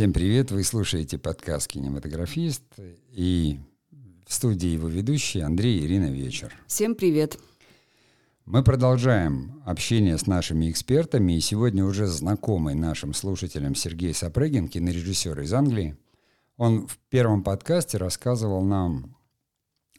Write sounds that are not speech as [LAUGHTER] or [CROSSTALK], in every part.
Всем привет! Вы слушаете подкаст «Кинематографист» и в студии его ведущий Андрей и Ирина Вечер. Всем привет! Мы продолжаем общение с нашими экспертами, и сегодня уже знакомый нашим слушателям Сергей Сапрыгин, кинорежиссер из Англии. Он в первом подкасте рассказывал нам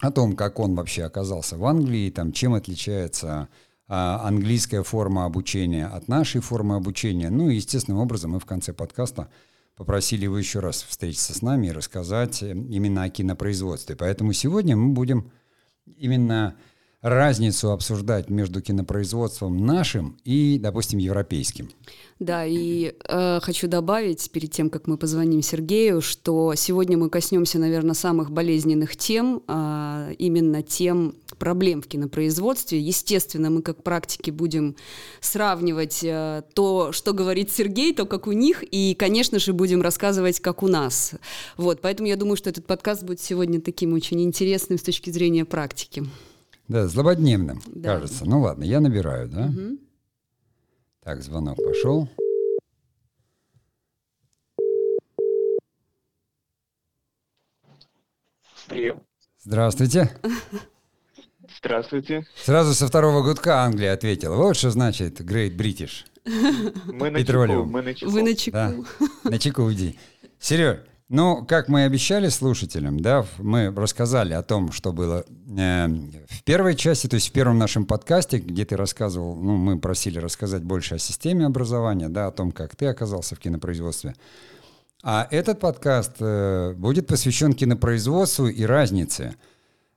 о том, как он вообще оказался в Англии, там, чем отличается а, английская форма обучения от нашей формы обучения. Ну и естественным образом мы в конце подкаста попросили его еще раз встретиться с нами и рассказать э, именно о кинопроизводстве. Поэтому сегодня мы будем именно разницу обсуждать между кинопроизводством нашим и, допустим, европейским. Да, и э, хочу добавить перед тем, как мы позвоним Сергею, что сегодня мы коснемся, наверное, самых болезненных тем, э, именно тем проблем в кинопроизводстве. Естественно, мы как практики будем сравнивать э, то, что говорит Сергей, то, как у них, и, конечно же, будем рассказывать, как у нас. Вот, поэтому я думаю, что этот подкаст будет сегодня таким очень интересным с точки зрения практики. Да, злободневным, да. кажется. Ну ладно, я набираю, да? Угу. Так, звонок пошел. Привет. Здравствуйте. [LAUGHS] Здравствуйте. Сразу со второго гудка Англия ответила. Вот что значит Great British. Мы на чеку, мы на чеку. Вы на чеку. Да, на чеку уйди. Сереж, ну, как мы обещали слушателям, да, мы рассказали о том, что было э, в первой части, то есть в первом нашем подкасте, где ты рассказывал, ну, мы просили рассказать больше о системе образования, да, о том, как ты оказался в кинопроизводстве. А этот подкаст э, будет посвящен кинопроизводству и разнице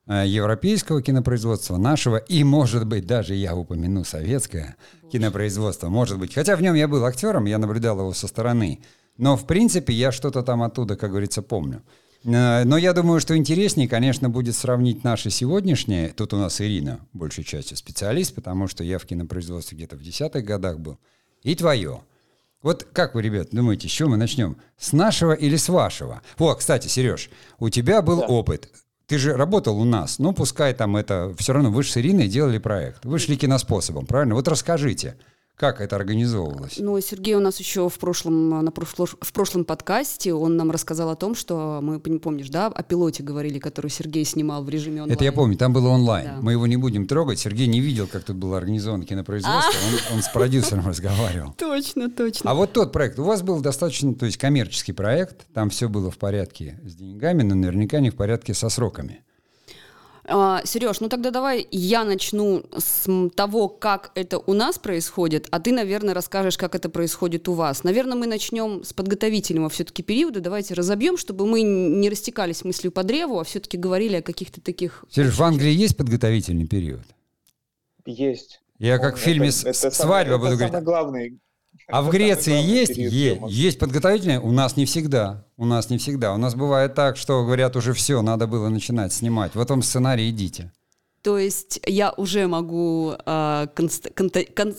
европейского кинопроизводства, нашего и, может быть, даже я упомяну советское кинопроизводство, может быть. Хотя в нем я был актером, я наблюдал его со стороны. Но, в принципе, я что-то там оттуда, как говорится, помню. Э, но я думаю, что интереснее, конечно, будет сравнить наши сегодняшние. Тут у нас Ирина, большей частью специалист, потому что я в кинопроизводстве где-то в десятых годах был. И твое. Вот как вы, ребят, думаете, с чего мы начнем? С нашего или с вашего? О, кстати, Сереж, у тебя был да. опыт. Ты же работал у нас. Ну, пускай там это... Все равно вы же с Ириной делали проект. Вы шли киноспособом, правильно? Вот расскажите. Как это организовывалось? Ну, Сергей у нас еще в прошлом, на прошло, в прошлом подкасте, он нам рассказал о том, что мы, не помнишь, да, о пилоте говорили, который Сергей снимал в режиме онлайн. Это я помню, там было онлайн. Да. Мы его не будем трогать. Сергей не видел, как тут было организовано кинопроизводство. Он, он с продюсером разговаривал. [LAUGHS] Точно, точно. А вот тот проект, у вас был достаточно, то есть коммерческий проект, там все было в порядке с деньгами, но наверняка не в порядке со сроками. А, Сереж, ну тогда давай я начну с того, как это у нас происходит, а ты, наверное, расскажешь, как это происходит у вас. Наверное, мы начнем с подготовительного все-таки периода. Давайте разобьем, чтобы мы не растекались мыслью по древу, а все-таки говорили о каких-то таких... Сереж, в Англии есть подготовительный период? Есть. Я как в фильме это, это «Свадьба» самый, буду это говорить. Самый главный а в Греции есть? Есть. Есть подготовительные? У нас не всегда. У нас не всегда. У нас бывает так, что говорят уже все, надо было начинать снимать. В этом сценарии идите. То есть я уже могу э, конст, кон,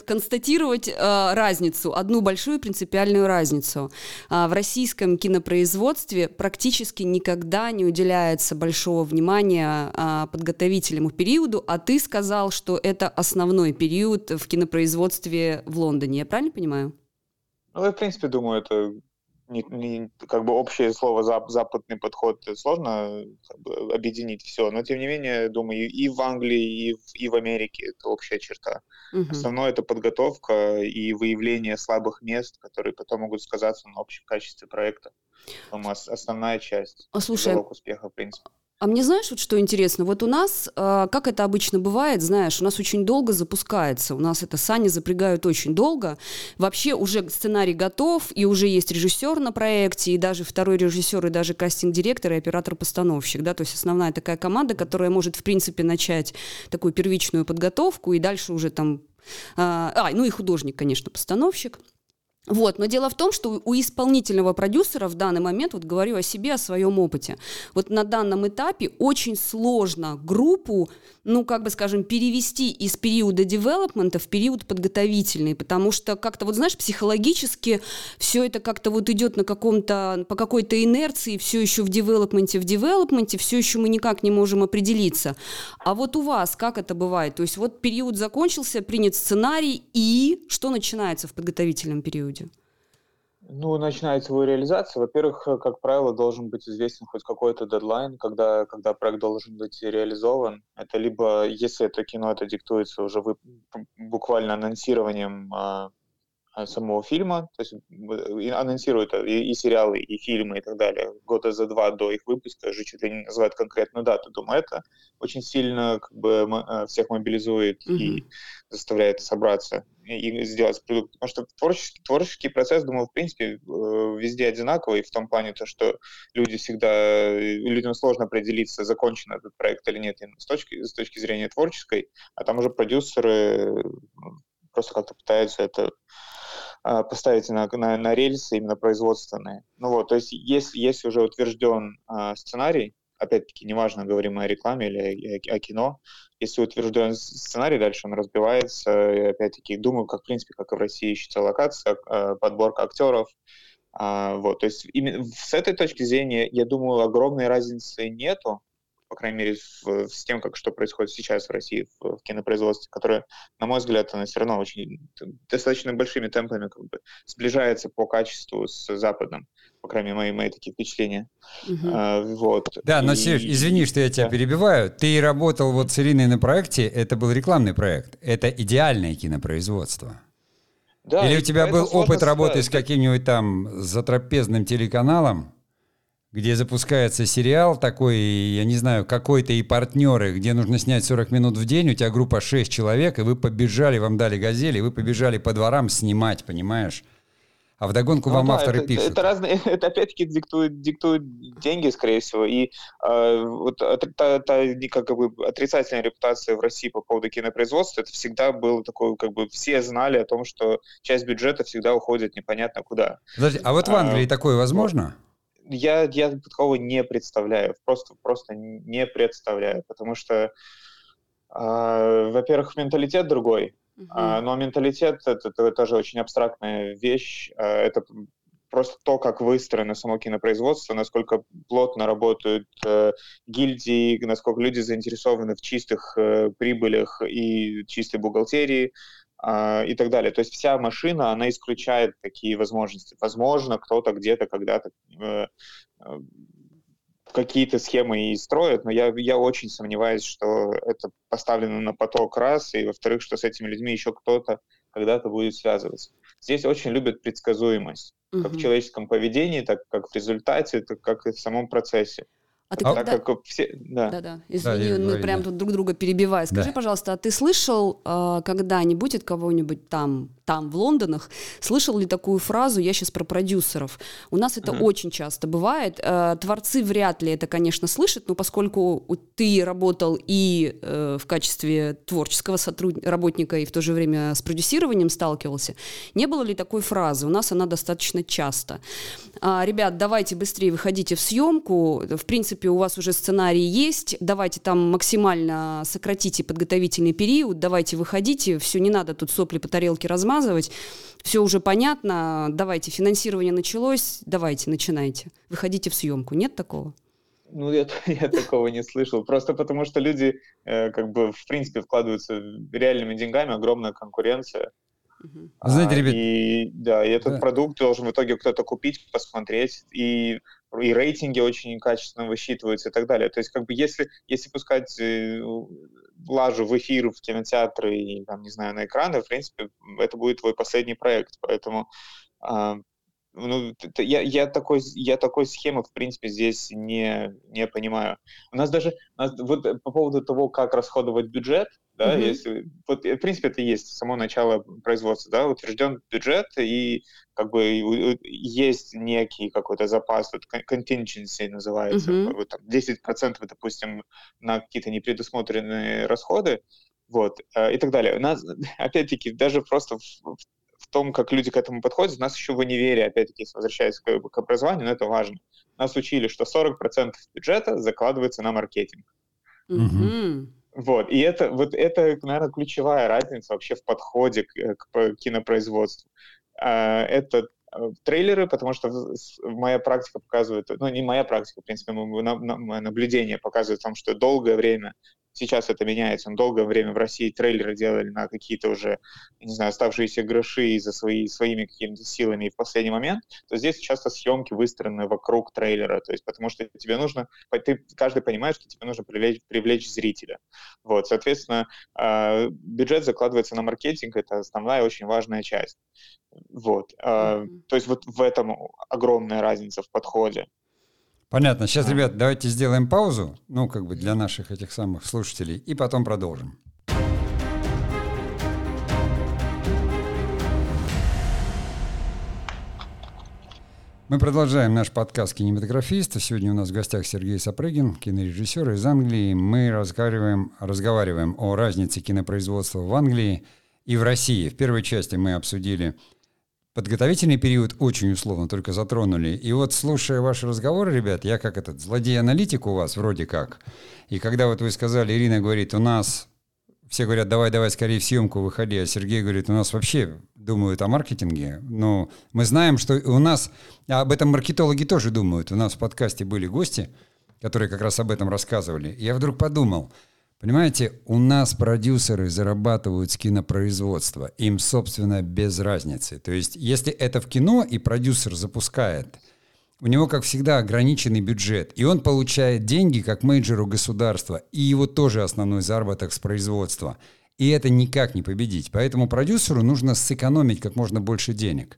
констатировать э, разницу, одну большую принципиальную разницу. Э, в российском кинопроизводстве практически никогда не уделяется большого внимания э, подготовительному периоду, а ты сказал, что это основной период в кинопроизводстве в Лондоне. Я правильно понимаю? Ну, я, в принципе, думаю, это не, не, как бы общее слово зап, западный подход сложно как бы, объединить все, но тем не менее, думаю, и в Англии, и в, и в Америке это общая черта. Угу. Основное это подготовка и выявление слабых мест, которые потом могут сказаться на общем качестве проекта. Там основная часть. А, слушай, успеха, в принципе. А мне знаешь, вот что интересно? Вот у нас, э, как это обычно бывает, знаешь, у нас очень долго запускается. У нас это сани запрягают очень долго. Вообще уже сценарий готов, и уже есть режиссер на проекте, и даже второй режиссер, и даже кастинг-директор, и оператор-постановщик. Да? То есть основная такая команда, которая может, в принципе, начать такую первичную подготовку, и дальше уже там... Э, а, ну и художник, конечно, постановщик. Вот, но дело в том, что у исполнительного продюсера в данный момент, вот говорю о себе, о своем опыте, вот на данном этапе очень сложно группу, ну, как бы, скажем, перевести из периода девелопмента в период подготовительный, потому что как-то, вот знаешь, психологически все это как-то вот идет на каком-то, по какой-то инерции, все еще в девелопменте, в девелопменте, все еще мы никак не можем определиться. А вот у вас как это бывает? То есть вот период закончился, принят сценарий, и что начинается в подготовительном периоде? Ну, начинается его реализация. Во-первых, э, как правило, должен быть известен хоть какой-то дедлайн, когда, когда проект должен быть реализован. Это либо, если это кино, это диктуется уже вы, буквально анонсированием а, а, самого фильма, то есть анонсируют и, и сериалы, и фильмы, и так далее, года за два до их выпуска, уже чуть ли не называют конкретную дату. Думаю, это очень сильно как бы э, всех мобилизует mm-hmm. и заставляет собраться и сделать продукт. Потому что творческий, творческий процесс, думаю, в принципе, э, везде одинаковый, в том плане, то, что люди всегда, людям сложно определиться, закончен этот проект или нет, с точки, с точки зрения творческой, а там уже продюсеры просто как-то пытаются это а, поставить на, на, на рельсы именно производственные. Ну вот, то есть если, если уже утвержден а, сценарий, опять-таки, неважно, говорим мы о рекламе или о, кино, если утвержден сценарий, дальше он разбивается, и опять-таки, думаю, как, в принципе, как и в России ищется локация, а, подборка актеров, а, вот, то есть именно с этой точки зрения, я думаю, огромной разницы нету, по крайней мере, с тем, как что происходит сейчас в России в, в кинопроизводстве, которое, на мой взгляд, она все равно очень достаточно большими темпами как бы сближается по качеству с западным по крайней мере, мои, мои такие впечатления. Угу. А, вот. Да, но, и... Сереж, извини, что я тебя да. перебиваю. Ты работал вот с Ириной на проекте, это был рекламный проект. Это идеальное кинопроизводство. Да, Или у тебя был опыт работы с каким-нибудь там затрапезным телеканалом, где запускается сериал такой, я не знаю, какой-то и партнеры, где нужно снять 40 минут в день, у тебя группа 6 человек, и вы побежали, вам дали газели, и вы побежали по дворам снимать, понимаешь? А вдогонку ну, вам да, авторы это, пишут. Это, разные, [LAUGHS] это опять-таки диктуют, диктуют деньги, скорее всего, и э, вот та, та, как бы отрицательная репутация в России по поводу кинопроизводства, это всегда было такое, как бы все знали о том, что часть бюджета всегда уходит непонятно куда. Подожди, а вот в Англии а, такое возможно? Я, я такого не представляю, просто, просто не представляю, потому что, э, во-первых, менталитет другой, Uh-huh. А, но менталитет это, это тоже очень абстрактная вещь. А, это просто то, как выстроено само кинопроизводство, насколько плотно работают э, гильдии, насколько люди заинтересованы в чистых э, прибылях и чистой бухгалтерии э, и так далее. То есть вся машина, она исключает такие возможности. Возможно, кто-то где-то когда-то э, э какие-то схемы и строят, но я, я очень сомневаюсь, что это поставлено на поток раз, и во-вторых, что с этими людьми еще кто-то когда-то будет связываться. Здесь очень любят предсказуемость, угу. как в человеческом поведении, так как в результате, так как и в самом процессе. А ты так когда... как все... Да, да, да. Извини, да, мы говори, прям да. тут друг друга перебиваем. Скажи, да. пожалуйста, а ты слышал э, когда-нибудь от кого-нибудь там, там, в Лондонах, слышал ли такую фразу, я сейчас про продюсеров, у нас это uh-huh. очень часто бывает, э, творцы вряд ли это, конечно, слышат, но поскольку ты работал и э, в качестве творческого сотруд... работника, и в то же время с продюсированием сталкивался, не было ли такой фразы? У нас она достаточно часто. А, ребят, давайте быстрее выходите в съемку, в принципе, принципе, у вас уже сценарий есть, давайте там максимально сократите подготовительный период, давайте выходите, все, не надо тут сопли по тарелке размазывать, все уже понятно, давайте, финансирование началось, давайте, начинайте, выходите в съемку. Нет такого? Ну, я, [LAUGHS] я такого не слышал. Просто потому, что люди, э, как бы, в принципе, вкладываются реальными деньгами, огромная конкуренция. Знаете, ребят... И, да, и этот да. продукт должен в итоге кто-то купить, посмотреть. И и рейтинги очень качественно высчитываются и так далее. То есть, как бы, если, если пускать э, лажу в эфир, в кинотеатры и, там, не знаю, на экраны, в принципе, это будет твой последний проект. Поэтому а, ну, я, я, такой, я такой схемы, в принципе, здесь не, не понимаю. У нас даже, у нас, вот по поводу того, как расходовать бюджет, да, mm-hmm. если, вот, в принципе, это есть само начало производства, да, утвержден бюджет, и как бы есть некий какой-то запас, вот contingency называется, mm-hmm. вот, там, 10%, допустим, на какие-то непредусмотренные расходы, вот, э, и так далее. У нас, [LAUGHS] опять-таки, даже просто в, в том, как люди к этому подходят, у нас еще в универе, опять-таки, возвращаясь к, к образованию, но это важно, нас учили, что 40% бюджета закладывается на маркетинг. Mm-hmm. Вот, и это, вот это, наверное, ключевая разница вообще в подходе к, к кинопроизводству. А, это э, трейлеры, потому что моя практика показывает, ну не моя практика, в принципе, мое наблюдение показывает о том, что долгое время сейчас это меняется. Но долгое время в России трейлеры делали на какие-то уже, не знаю, оставшиеся гроши за свои, своими какими-то силами и в последний момент, то здесь часто съемки выстроены вокруг трейлера, то есть потому что тебе нужно, ты каждый понимает, что тебе нужно привлечь, привлечь зрителя. Вот, соответственно, э, бюджет закладывается на маркетинг, это основная очень важная часть. Вот, mm-hmm. то есть вот в этом огромная разница в подходе. Понятно. Сейчас, ребят, давайте сделаем паузу, ну, как бы для наших этих самых слушателей, и потом продолжим. Мы продолжаем наш подкаст «Кинематографист». Сегодня у нас в гостях Сергей Сапрыгин, кинорежиссер из Англии. Мы разговариваем, разговариваем о разнице кинопроизводства в Англии и в России. В первой части мы обсудили Подготовительный период очень условно только затронули. И вот слушая ваши разговоры, ребят, я как этот злодей-аналитик у вас вроде как. И когда вот вы сказали, Ирина говорит, у нас все говорят, давай, давай, скорее в съемку выходи, а Сергей говорит, у нас вообще думают о маркетинге. Но мы знаем, что у нас, а об этом маркетологи тоже думают. У нас в подкасте были гости, которые как раз об этом рассказывали. И я вдруг подумал – Понимаете, у нас продюсеры зарабатывают с кинопроизводства. Им, собственно, без разницы. То есть, если это в кино и продюсер запускает, у него, как всегда, ограниченный бюджет. И он получает деньги как менеджеру государства. И его тоже основной заработок с производства. И это никак не победить. Поэтому продюсеру нужно сэкономить как можно больше денег.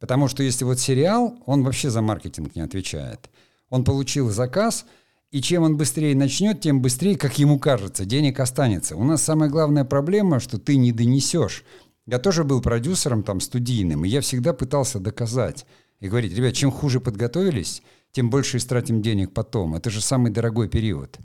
Потому что если вот сериал, он вообще за маркетинг не отвечает. Он получил заказ – и чем он быстрее начнет, тем быстрее, как ему кажется, денег останется. У нас самая главная проблема, что ты не донесешь. Я тоже был продюсером там студийным, и я всегда пытался доказать и говорить, ребят, чем хуже подготовились, тем больше истратим денег потом. Это же самый дорогой период.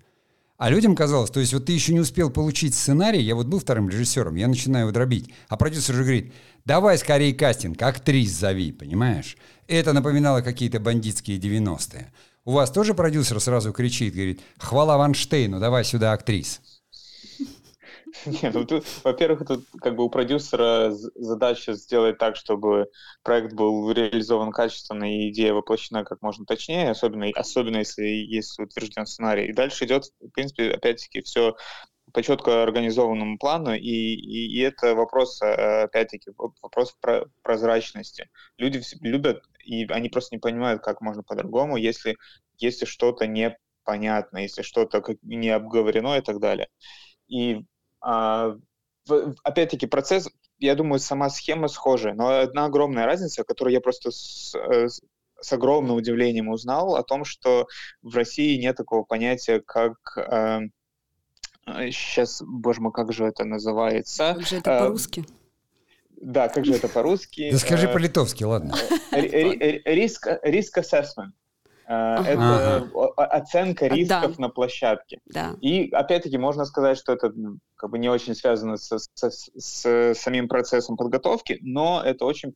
А людям казалось, то есть вот ты еще не успел получить сценарий, я вот был вторым режиссером, я начинаю его дробить, а продюсер же говорит, давай скорее кастинг, актрис зови, понимаешь? Это напоминало какие-то бандитские 90-е. У вас тоже продюсер сразу кричит, говорит, хвала Ванштейну, давай сюда актрис. [LAUGHS] Нет, ну, тут, во-первых, тут как бы у продюсера задача сделать так, чтобы проект был реализован качественно и идея воплощена как можно точнее, особенно, особенно если есть утвержден сценарий. И дальше идет, в принципе, опять-таки, все по четко организованному плану, и, и, и это вопрос, э, опять-таки, вопрос про прозрачности. Люди любят, и они просто не понимают, как можно по-другому, если, если что-то непонятно, если что-то не обговорено и так далее. И а, опять-таки процесс, я думаю, сама схема схожая, но одна огромная разница, которую я просто с, э, с огромным удивлением узнал, о том, что в России нет такого понятия, как э, Сейчас, боже мой, как же это называется? Как же это по-русски? Да, как же это по-русски? Да скажи по-литовски, ладно. Риск, риск assessment. Это оценка рисков на площадке. И опять-таки можно сказать, что это как бы не очень связано с, с, с самим процессом подготовки, но это очень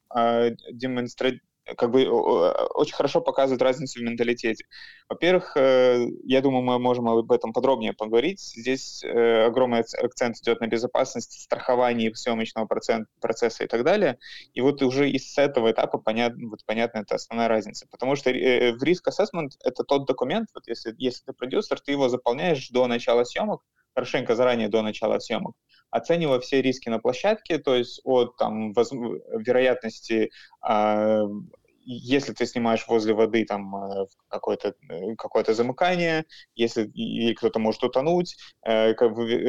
демонстративно как бы очень хорошо показывает разницу в менталитете. Во-первых, э, я думаю, мы можем об этом подробнее поговорить. Здесь э, огромный акцент идет на безопасности, страховании съемочного процесса и так далее. И вот уже из этого этапа понятно, вот понятно это основная разница. Потому что э, в риск assessment это тот документ, вот если, если ты продюсер, ты его заполняешь до начала съемок, хорошенько заранее до начала съемок оценивая все риски на площадке, то есть от там, воз... вероятности э, если ты снимаешь возле воды там э, какое-то э, какое замыкание, если кто-то может утонуть, э,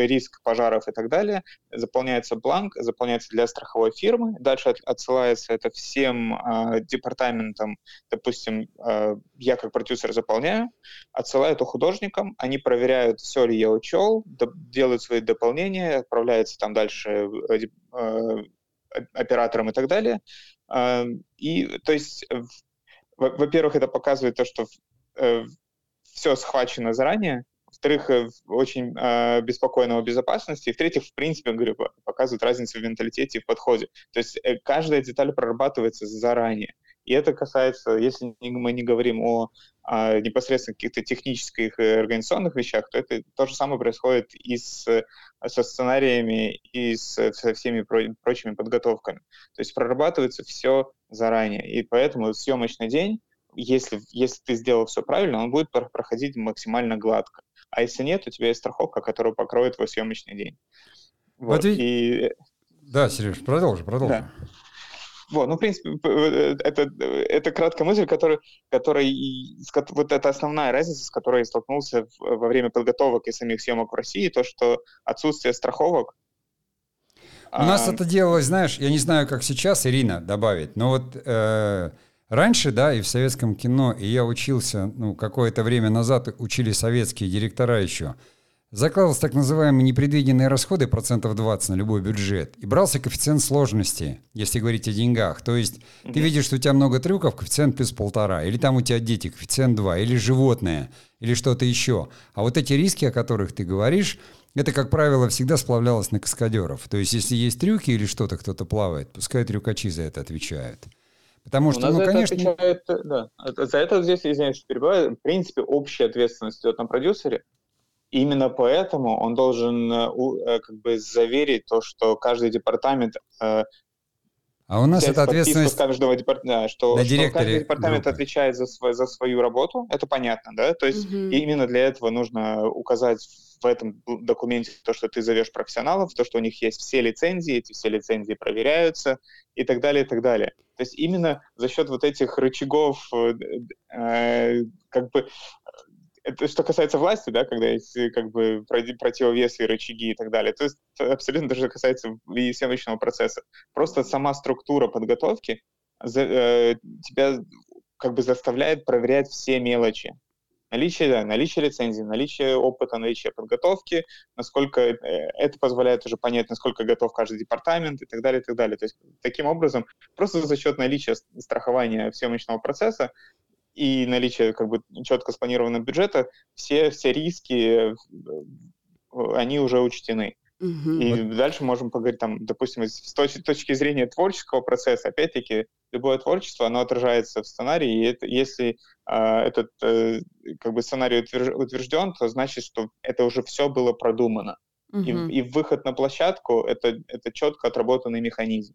риск пожаров и так далее, заполняется бланк, заполняется для страховой фирмы, дальше отсылается это всем департаментам, допустим, я как продюсер заполняю, отсылаю это художникам, они проверяют, все ли я учел, делают свои дополнения, отправляется там дальше операторам и так далее. И, то есть, во-первых, это показывает то, что э, все схвачено заранее, во-вторых, э, очень э, беспокойно о безопасности, и в-третьих, в принципе, говорю, показывает разницу в менталитете и в подходе. То есть э, каждая деталь прорабатывается заранее. И это касается, если мы не говорим о, о непосредственно каких-то технических и организационных вещах, то это то же самое происходит и с, со сценариями, и с, со всеми прочими подготовками. То есть прорабатывается все заранее. И поэтому съемочный день, если, если ты сделал все правильно, он будет проходить максимально гладко. А если нет, у тебя есть страховка, которая покроет твой съемочный день. Вот, вот и... Да, Сереж, продолжи, продолжи. Да. Вот, ну, в принципе, э, это, это краткая мысль, которая, которая, вот это основная разница, с которой я столкнулся во время подготовок и самих съемок в России, то, что отсутствие страховок. У а... нас это делалось, знаешь, я не знаю, как сейчас Ирина добавит, но вот э, раньше, да, и в советском кино, и я учился, ну, какое-то время назад учили советские директора еще – Закладывался так называемые непредвиденные расходы процентов 20 на любой бюджет и брался коэффициент сложности, если говорить о деньгах. То есть ты видишь, что у тебя много трюков, коэффициент плюс полтора, или там у тебя дети, коэффициент 2, или животное, или что-то еще. А вот эти риски, о которых ты говоришь, это, как правило, всегда сплавлялось на каскадеров. То есть если есть трюки или что-то, кто-то плавает, пускай трюкачи за это отвечают. Потому что, ну, за конечно... Это отвечает, да. За это здесь, извиняюсь, перебиваю, в принципе, общая ответственность идет на продюсере, Именно поэтому он должен э, э, как бы заверить то, что каждый департамент э, а у нас это ответственность каждого департамента, что, что каждый департамент группы. отвечает за, свой, за свою работу, это понятно, да? То есть угу. именно для этого нужно указать в этом документе то, что ты зовешь профессионалов, то, что у них есть все лицензии, эти все лицензии проверяются и так далее, и так далее. То есть именно за счет вот этих рычагов э, как бы это что касается власти, да, когда есть э, как бы противовесы, рычаги и так далее. То есть абсолютно даже касается и съемочного процесса. Просто сама структура подготовки за, э, тебя как бы заставляет проверять все мелочи. Наличие, да, наличие лицензии, наличие опыта, наличие подготовки, насколько э, это позволяет уже понять, насколько готов каждый департамент и так далее, и так далее. То есть таким образом, просто за счет наличия страхования съемочного процесса и наличие как бы четко спланированного бюджета, все, все риски, э, они уже учтены. Угу. И вот. дальше можем поговорить, там, допустим, с точки, точки зрения творческого процесса, опять-таки, любое творчество, оно отражается в сценарии, и это, если э, этот э, как бы сценарий утвержден, то значит, что это уже все было продумано. Угу. И, и выход на площадку это, это четко отработанный механизм.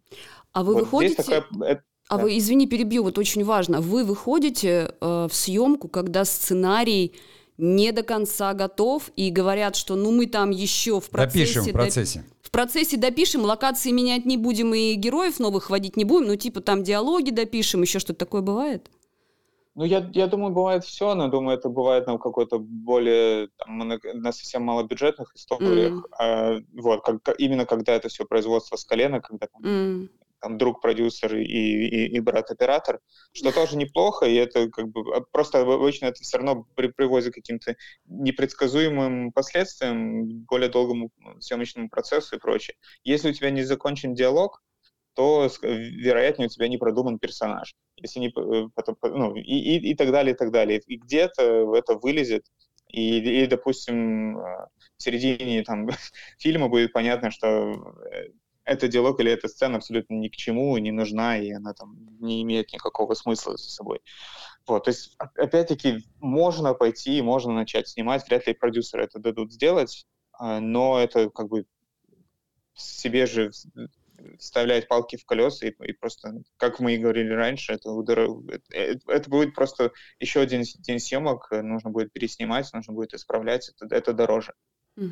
А вы вот выходите... Такая, а вы, извини, перебью, вот очень важно. Вы выходите э, в съемку, когда сценарий не до конца готов и говорят, что ну мы там еще в процессе... Допишем в процессе. Доп... В процессе допишем, локации менять не будем и героев новых вводить не будем, ну типа там диалоги допишем, еще что-то такое бывает? Ну, я, я думаю, бывает все, но думаю, это бывает на какой-то более, там, на совсем малобюджетных историях. Mm. А, вот, как, именно когда это все производство с колена, когда там, mm там друг продюсер и, и, и брат оператор, что тоже неплохо, и это как бы а, просто обычно это все равно при, приводит к каким-то непредсказуемым последствиям, более долгому ну, съемочному процессу и прочее. Если у тебя не закончен диалог, то, вероятнее, у тебя не продуман персонаж. Если не, э, потом, ну, и, и, и так далее, и так далее. И где-то это вылезет, и, и, допустим, э, в середине там, [LAUGHS] фильма будет понятно, что э, это диалог или эта сцена абсолютно ни к чему, не нужна, и она там не имеет никакого смысла за собой. Вот, то есть, опять-таки, можно пойти, можно начать снимать, вряд ли продюсеры это дадут сделать, а, но это как бы себе же вставлять палки в колеса и, и просто, как мы и говорили раньше, это, это, это будет просто еще один день съемок, нужно будет переснимать, нужно будет исправлять, это, это дороже.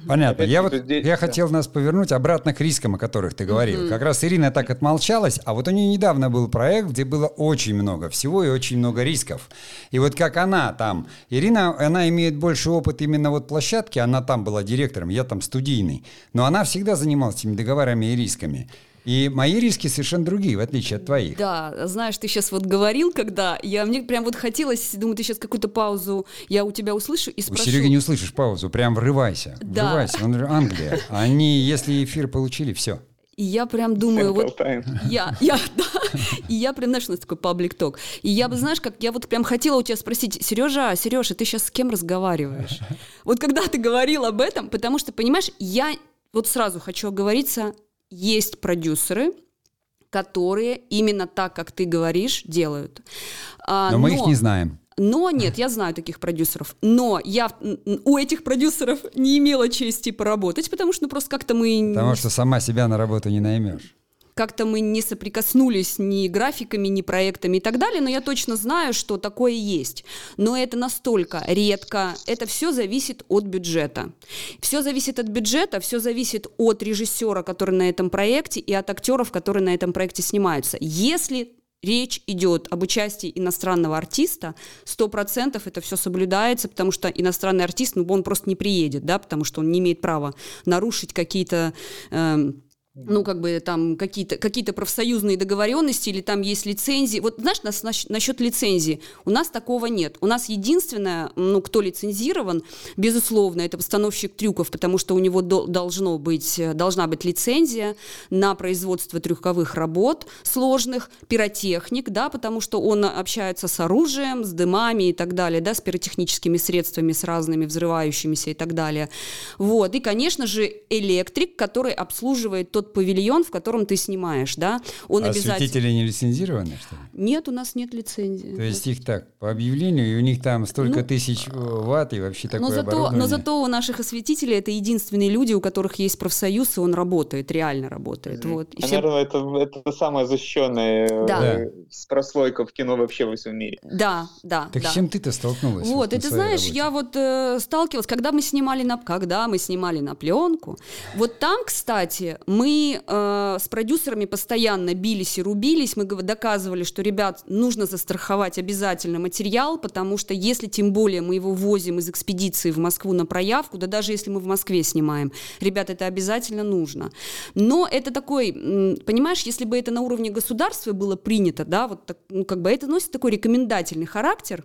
Понятно. Опять я вот здесь, я да. хотел нас повернуть обратно к рискам, о которых ты говорил. Угу. Как раз Ирина так отмолчалась, а вот у нее недавно был проект, где было очень много всего и очень много рисков. И вот как она там, Ирина, она имеет больше опыт именно вот площадки, она там была директором, я там студийный, но она всегда занималась этими договорами и рисками. И мои риски совершенно другие, в отличие от твоих. Да, знаешь, ты сейчас вот говорил, когда я мне прям вот хотелось, думаю, ты сейчас какую-то паузу я у тебя услышу и спрошу. У Сереги не услышишь паузу, прям врывайся, да. врывайся. Он же Англия. Они, если эфир получили, все. И я прям думаю, вот я, я, да, и я прям, знаешь, у нас такой паблик ток. И я бы, знаешь, как я вот прям хотела у тебя спросить, Сережа, Сережа, ты сейчас с кем разговариваешь? Вот когда ты говорил об этом, потому что, понимаешь, я вот сразу хочу оговориться, есть продюсеры, которые именно так, как ты говоришь, делают. А, но, но мы их не знаем. Но нет, я знаю таких продюсеров. Но я у этих продюсеров не имела чести поработать, потому что ну, просто как-то мы... Потому что сама себя на работу не наймешь. Как-то мы не соприкоснулись ни графиками, ни проектами и так далее, но я точно знаю, что такое есть. Но это настолько редко, это все зависит от бюджета. Все зависит от бюджета, все зависит от режиссера, который на этом проекте, и от актеров, которые на этом проекте снимаются. Если речь идет об участии иностранного артиста, сто процентов это все соблюдается, потому что иностранный артист, ну, он просто не приедет, да, потому что он не имеет права нарушить какие-то э, ну, как бы там какие-то какие профсоюзные договоренности или там есть лицензии. Вот знаешь, нас, насчет лицензии, у нас такого нет. У нас единственное, ну, кто лицензирован, безусловно, это постановщик трюков, потому что у него до, должно быть, должна быть лицензия на производство трюковых работ сложных, пиротехник, да, потому что он общается с оружием, с дымами и так далее, да, с пиротехническими средствами, с разными взрывающимися и так далее. Вот, и, конечно же, электрик, который обслуживает тот тот павильон, в котором ты снимаешь, да, он а обязательно... осветители не лицензированы, что ли? Нет, у нас нет лицензии. То есть их так, по объявлению, и у них там столько ну, тысяч э, ватт и вообще такое но зато, Но зато у наших осветителей это единственные люди, у которых есть профсоюз, и он работает, реально работает. Вот. И Наверное, все... это, это самое защищенное э, да. с прослойка в кино вообще во всем мире. Да, да. Так да. с чем ты-то столкнулась? Вот, вот и ты знаешь, работе? я вот э, сталкивалась, когда мы снимали на, когда мы снимали на пленку, вот там, кстати, мы э, с продюсерами постоянно бились и рубились, мы доказывали, что, ребят, нужно застраховать обязательно материал, потому что если тем более мы его возим из экспедиции в Москву на проявку, да даже если мы в Москве снимаем, ребят, это обязательно нужно. Но это такой, понимаешь, если бы это на уровне государства было принято, да, вот так, ну, как бы это носит такой рекомендательный характер,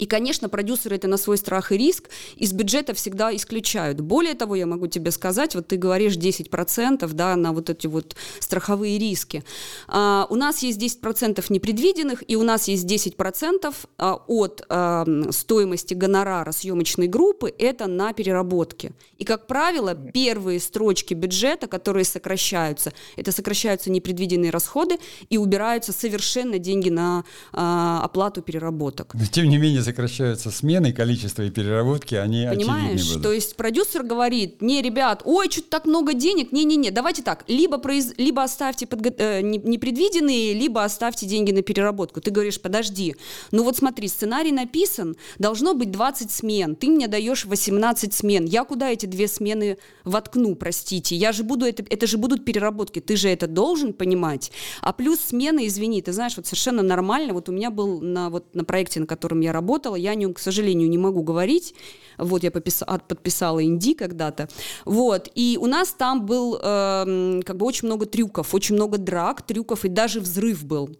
и, конечно, продюсеры это на свой страх и риск из бюджета всегда исключают. Более того, я могу тебе сказать, вот ты говоришь 10% да, на вот эти вот страховые риски. А, у нас есть 10% непредвиденных, и у нас есть 10% а, от а, стоимости гонорара съемочной группы, это на переработке. И, как правило, первые строчки бюджета, которые сокращаются, это сокращаются непредвиденные расходы и убираются совершенно деньги на а, оплату переработок. Но, тем не менее, сокращаются смены, количество и переработки, они Понимаешь? будут. То есть продюсер говорит, не, ребят, ой, что-то так много денег, не-не-не, давайте так, либо, произ... либо оставьте подго... э, непредвиденные, либо оставьте деньги на переработку. Ты говоришь, подожди, ну вот смотри, сценарий написан, должно быть 20 смен, ты мне даешь 18 смен, я куда эти две смены воткну, простите, я же буду, это, это же будут переработки, ты же это должен понимать. А плюс смены, извини, ты знаешь, вот совершенно нормально, вот у меня был на, вот, на проекте, на котором я работала, работала, я о нем, к сожалению, не могу говорить. Вот я подписала, Инди когда-то. Вот, и у нас там был э, как бы очень много трюков, очень много драк, трюков, и даже взрыв был,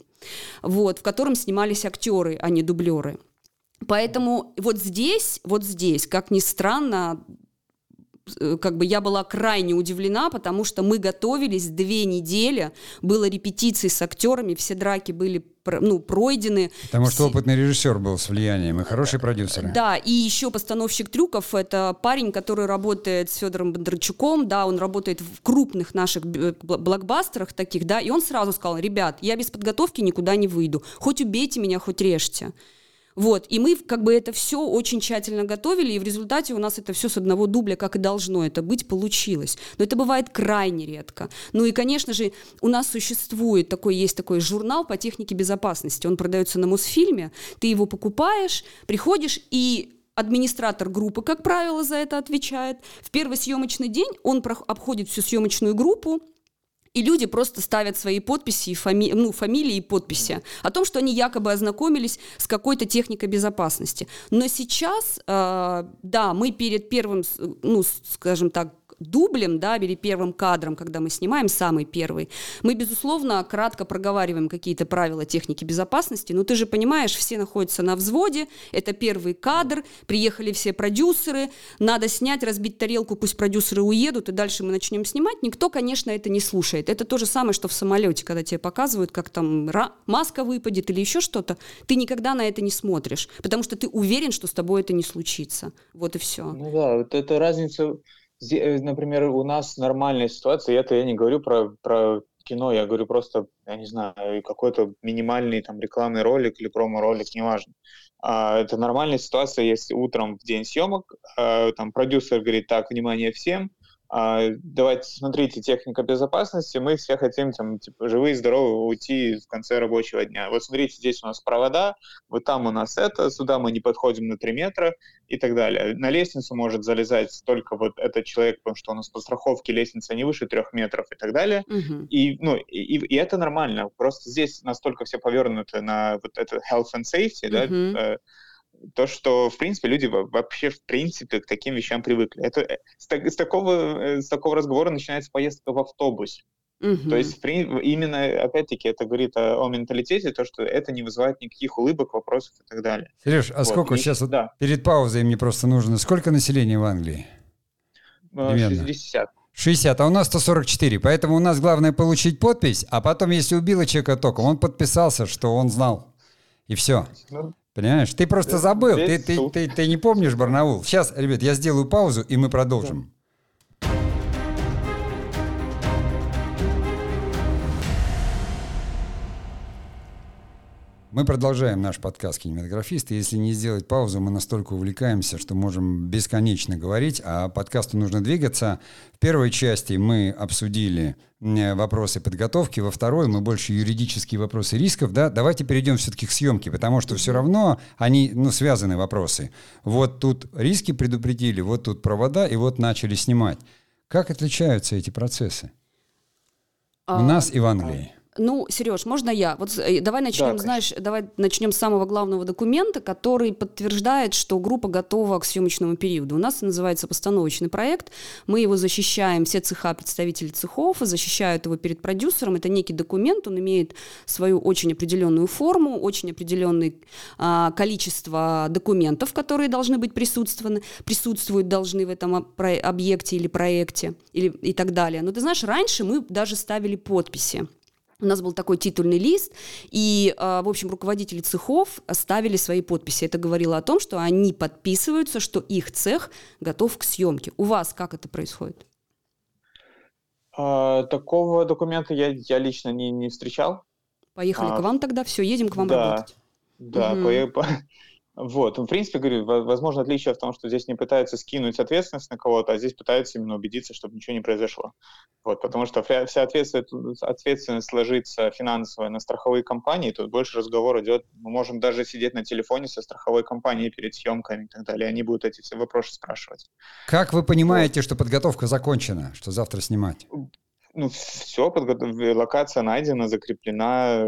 вот, в котором снимались актеры, а не дублеры. Поэтому вот здесь, вот здесь, как ни странно, Э, как бы я была крайне удивлена, потому что мы готовились две недели, было репетиции с актерами, все драки были ну, пройдены. Потому что опытный режиссер был с влиянием и хороший продюсер. Да, и еще постановщик трюков, это парень, который работает с Федором Бондарчуком, да, он работает в крупных наших блокбастерах таких, да, и он сразу сказал, ребят, я без подготовки никуда не выйду, хоть убейте меня, хоть режьте. Вот, и мы как бы это все очень тщательно готовили, и в результате у нас это все с одного дубля, как и должно это быть, получилось. Но это бывает крайне редко. Ну и, конечно же, у нас существует такой, есть такой журнал по технике безопасности. Он продается на Мосфильме, ты его покупаешь, приходишь и администратор группы, как правило, за это отвечает. В первый съемочный день он обходит всю съемочную группу, и люди просто ставят свои подписи, фами... ну, фамилии и подписи о том, что они якобы ознакомились с какой-то техникой безопасности. Но сейчас, э, да, мы перед первым, ну, скажем так, дублем, да, или первым кадром, когда мы снимаем самый первый, мы, безусловно, кратко проговариваем какие-то правила техники безопасности, но ты же понимаешь, все находятся на взводе, это первый кадр, приехали все продюсеры, надо снять, разбить тарелку, пусть продюсеры уедут, и дальше мы начнем снимать. Никто, конечно, это не слушает. Это то же самое, что в самолете, когда тебе показывают, как там маска выпадет или еще что-то, ты никогда на это не смотришь, потому что ты уверен, что с тобой это не случится. Вот и все. Ну да, вот это разница например, у нас нормальная ситуация, это я не говорю про, про кино, я говорю просто, я не знаю, какой-то минимальный там рекламный ролик или промо-ролик, неважно. А, это нормальная ситуация, если утром в день съемок а, там продюсер говорит, так, внимание всем, давайте, смотрите, техника безопасности, мы все хотим там, типа, живые, здоровые уйти в конце рабочего дня. Вот смотрите, здесь у нас провода, вот там у нас это, сюда мы не подходим на 3 метра и так далее. На лестницу может залезать только вот этот человек, потому что у нас по страховке лестница не выше 3 метров и так далее. Угу. И, ну, и, и это нормально. Просто здесь настолько все повернуты на вот это health and safety, угу. да, то, что, в принципе, люди вообще, в принципе, к таким вещам привыкли. Это, э, с, с, такого, э, с такого разговора начинается поездка в автобусе. Угу. То есть именно, опять-таки, это говорит о, о менталитете, то, что это не вызывает никаких улыбок, вопросов и так далее. Сереж, а вот. сколько и, сейчас, да. вот перед паузой мне просто нужно, сколько населения в Англии? Примерно. 60. 60, а у нас 144, поэтому у нас главное получить подпись, а потом, если убило человека током, он подписался, что он знал, и все. Ну, Понимаешь? Ты просто забыл, ты, ты, ты, ты не помнишь Барнаул. Сейчас, ребят, я сделаю паузу, и мы продолжим. Мы продолжаем наш подкаст «Кинематографисты». Если не сделать паузу, мы настолько увлекаемся, что можем бесконечно говорить, а подкасту нужно двигаться. В первой части мы обсудили вопросы подготовки, во второй мы больше юридические вопросы рисков. Да? Давайте перейдем все-таки к съемке, потому что все равно они ну, связаны вопросы. Вот тут риски предупредили, вот тут провода, и вот начали снимать. Как отличаются эти процессы? У а, нас и в Англии. Ну, Сереж, можно я? Вот э, давай начнем, да, знаешь, давай начнем с самого главного документа, который подтверждает, что группа готова к съемочному периоду. У нас называется постановочный проект. Мы его защищаем, все цеха, представители цехов защищают его перед продюсером. Это некий документ, он имеет свою очень определенную форму, очень определенное а, количество документов, которые должны быть присутствованы, присутствуют должны в этом объекте или проекте или, и так далее. Но ты знаешь, раньше мы даже ставили подписи. У нас был такой титульный лист, и, а, в общем, руководители цехов ставили свои подписи. Это говорило о том, что они подписываются, что их цех готов к съемке. У вас как это происходит? А, такого документа я, я лично не, не встречал. Поехали а, к вам тогда, все, едем к вам да, работать. Да, угу. по, [LAUGHS] вот, в принципе, говорю, возможно, отличие в том, что здесь не пытаются скинуть ответственность на кого-то, а здесь пытаются именно убедиться, чтобы ничего не произошло. Вот, потому что вся ответственность, ответственность ложится финансовая на страховые компании, тут больше разговор идет, мы можем даже сидеть на телефоне со страховой компанией перед съемками и так далее, они будут эти все вопросы спрашивать. Как вы понимаете, вот. что подготовка закончена, что завтра снимать? Ну, все, подготов... локация найдена, закреплена,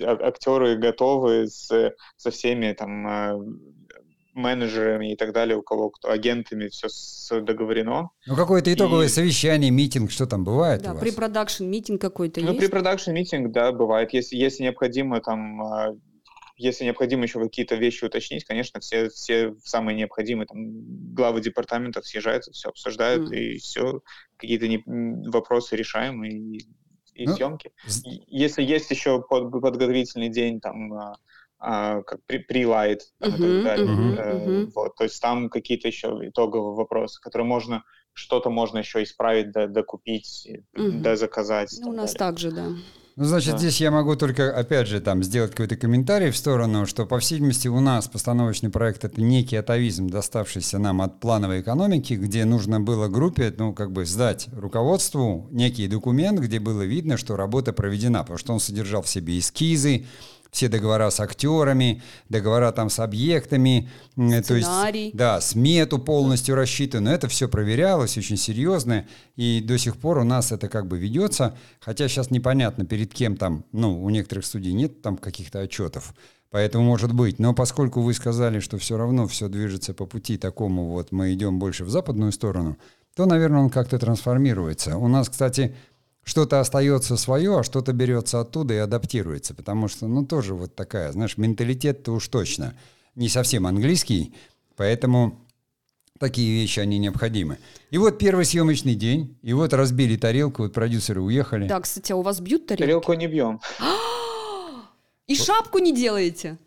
актеры готовы с, со всеми там э, менеджерами и так далее, у кого кто агентами все договорено. Ну, какое-то итоговое и... совещание, meeting, что там бывает Да, pre production meeting какой-то ну, есть? Ну, pre production meeting, да, бывает. Если, если необходимо там э, если необходимо еще какие-то вещи уточнить, конечно, все, все самые необходимые, там, главы департаментов съезжаются, все обсуждают, мм. и все, какие-то не, вопросы решаем, и и ну, съемки. Если есть еще под, подготовительный день, там, а, а, как pre-light угу, и так далее, uh-huh, uh-huh. вот, то есть там какие-то еще итоговые вопросы, которые можно, что-то можно еще исправить, да, докупить, uh-huh. да, заказать. Ну, у нас также, да. Ну, значит, да. здесь я могу только, опять же, там сделать какой-то комментарий в сторону, что, по всей видимости, у нас постановочный проект — это некий атовизм, доставшийся нам от плановой экономики, где нужно было группе, ну, как бы сдать руководству некий документ, где было видно, что работа проведена, потому что он содержал в себе эскизы, все договора с актерами, договора там с объектами, Сценарий. то есть, да, смету полностью рассчитано, это все проверялось очень серьезно, и до сих пор у нас это как бы ведется, хотя сейчас непонятно перед кем там, ну, у некоторых студий нет там каких-то отчетов, Поэтому может быть. Но поскольку вы сказали, что все равно все движется по пути такому, вот мы идем больше в западную сторону, то, наверное, он как-то трансформируется. У нас, кстати, что-то остается свое, а что-то берется оттуда и адаптируется. Потому что, ну, тоже вот такая, знаешь, менталитет-то уж точно не совсем английский, поэтому такие вещи, они необходимы. И вот первый съемочный день, и вот разбили тарелку, вот продюсеры уехали. Да, кстати, а у вас бьют тарелку? Тарелку не бьем. [GASPS] И шапку не делаете?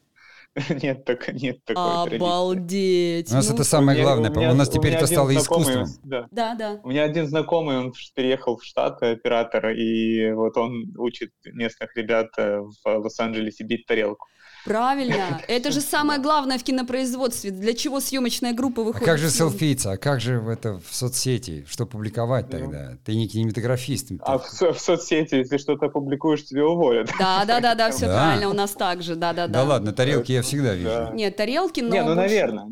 [LAUGHS] нет, так, нет такой Обалдеть! У нас Ну, это самое главное, у по-моему, меня- у нас теперь это стало знакомый, искусством. да. Да, да. У меня один знакомый, он переехал в Штаты, оператор, и вот он учит местных ребят э, в Лос-Анджелесе бить тарелку. Правильно. [LAUGHS] Это же самое главное в кинопроизводстве. Для чего съемочная группа А выходит? как же селфиться? А как же в это в соцсети? Что публиковать тогда? Ты не кинематографист. Ну. А в, со- в соцсети, если что-то публикуешь, тебя уволят. Да, да, да, да, все Да. правильно, у нас так же, да, да, да. Да ладно, тарелки я всегда Да. вижу. Нет, тарелки, но... Не, ну, больше- наверное.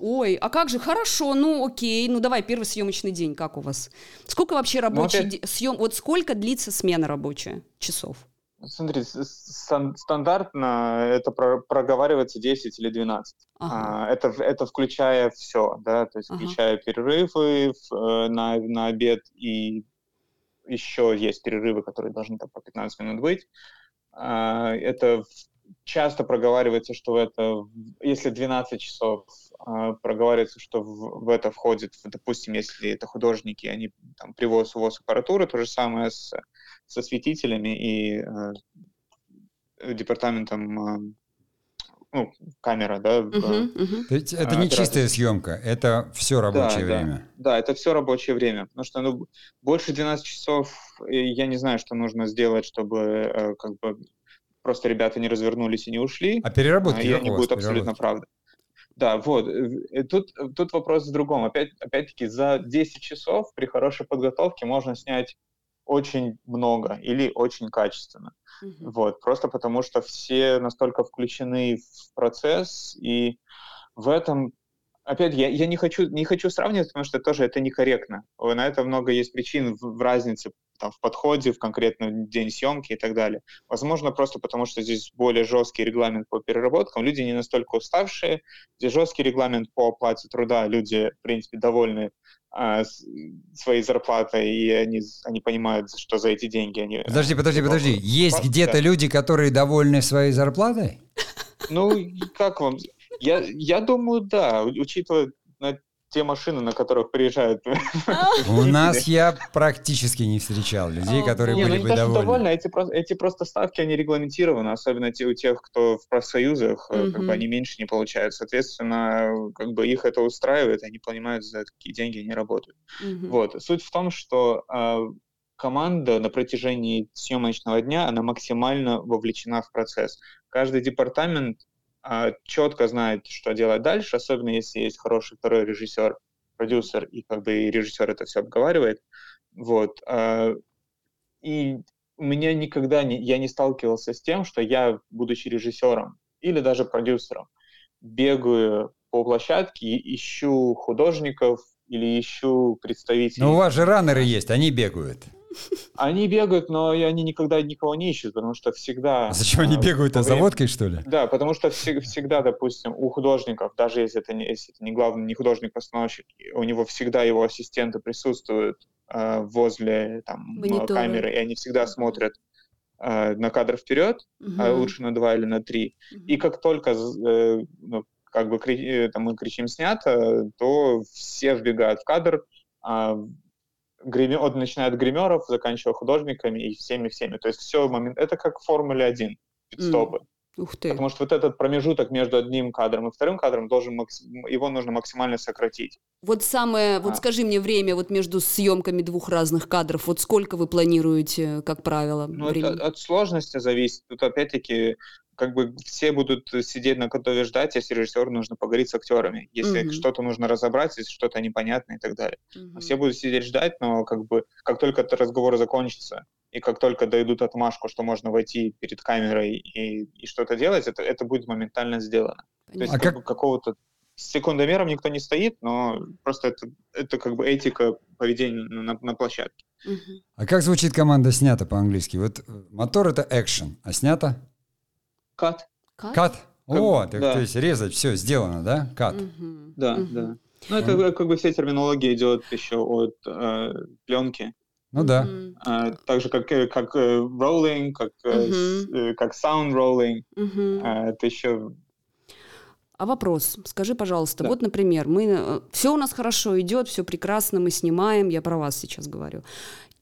Ой, а как же, хорошо, ну окей, ну давай, первый съемочный день, как у вас? Сколько вообще рабочий опять- де- съем, вот сколько длится смена рабочая часов? Смотри, стандартно это про- проговаривается 10 или 12. Ага. А, это, это включая все, да, то есть Ага. включая перерывы э, на, на обед и еще есть перерывы, которые должны там по 15 минут быть. А, это часто проговаривается, что это, если 12 часов, а, проговаривается, что в, в это входит, допустим, если это художники, они там привоз, увоз аппаратуры, то же самое с, со светителями и э, департаментом, э, ну, камера, да, Мгм, мгм. То есть это А, не чистая съемка, это все рабочее да. время. Да, это все рабочее время, потому что ну, больше 12 часов э, я не знаю, что нужно сделать, чтобы э, как бы просто ребята не развернулись и не ушли, А переработки и они будут абсолютно правда. Да, вот. э, Тут, тут вопрос в другом. Опять, опять-таки, за 10 часов при хорошей подготовке можно снять очень много или очень качественно. Мгм. Вот, просто потому что все настолько включены в процесс, и в этом, опять, я, я не, хочу, не хочу сравнивать, потому что тоже это некорректно. На это много есть причин в, в разнице там, в подходе, в конкретный день съемки и так далее. Возможно, просто потому что здесь более жесткий регламент по переработкам, люди не настолько уставшие, здесь жесткий регламент по оплате труда, люди, в принципе, довольны а, своей зарплатой, и они, они понимают, что за эти деньги они... Подожди, подожди, подожди. Есть да. где-то люди, которые довольны своей зарплатой? Ну, как вам? Я, я думаю, да, учитывая те машины, на которых приезжают. [LAUGHS] У нас я практически не встречал людей, О, которые ну были бы довольны, довольны. эти, про- эти просто ставки, они регламентированы, особенно те, у тех, кто в профсоюзах, э, как бы они меньше не получают. Соответственно, как бы их это устраивает, они понимают, за какие деньги они работают. Вот. Суть в том, что а, команда на протяжении съемочного дня, она максимально вовлечена в процесс. Каждый департамент а, четко знает, что делать дальше, особенно если есть хороший второй режиссер, продюсер, и как бы и режиссер это все обговаривает. Вот. а, и у меня никогда не, я не сталкивался с тем, что я, будучи режиссером или даже продюсером, бегаю по площадке и ищу художников или ищу представителей. Но у вас же раннеры есть, они бегают. Они бегают, но и они никогда никого не ищут, потому что всегда... А зачем они а, бегают? А за водкой, что ли? Да, потому что все- всегда, допустим, у художников, даже если это не, если это не главный, не художник-постановщик, у него всегда его ассистенты присутствуют а, возле там, камеры, и они всегда смотрят а, на кадр вперед, а Мгм. лучше на два или на три. Мгм. И как только э, ну, как бы кри- э, там, мы кричим снято, то все вбегают в кадр, а, гриме- от, начиная от гримеров, заканчивая художниками и всеми-всеми. То есть все момент... Это как в Формуле 1, пит-стопы. Ух ты. Потому что вот этот промежуток между одним кадром и вторым кадром должен его нужно максимально сократить. Вот самое, вот А. скажи мне время вот между съемками двух разных кадров, вот сколько вы планируете, как правило, Ну, это от сложности зависит. Тут опять-таки как бы все будут сидеть на готове ждать, если режиссеру нужно поговорить с актерами, если Мгм. что-то нужно разобрать, если что-то непонятно и так далее. Мгм. Все будут сидеть ждать, но как бы как только этот разговор закончится, и как только дойдут отмашку, что можно войти перед камерой и, и что-то делать, это, это будет моментально сделано. То есть Понятно. А как как- бы какого-то с секундомером никто не стоит, но просто это, это как бы этика поведения на, на площадке. Мгм. А как звучит команда снято по-английски? Вот э, мотор это экшен, а снято? Кат. Кат? О, так, да. то есть резать, все, сделано, да? Кат. Мгм. Да, Мгм. да. Ну, это как бы вся терминология идет еще от э, пленки. Ну да. Мгм. А, так же, как, э, как э, rolling, как, э, э, как sound rolling. Мгм. А, это еще... А вопрос, скажи, пожалуйста, Да. вот, например, мы все у нас хорошо идет, все прекрасно, мы снимаем, я про вас сейчас говорю.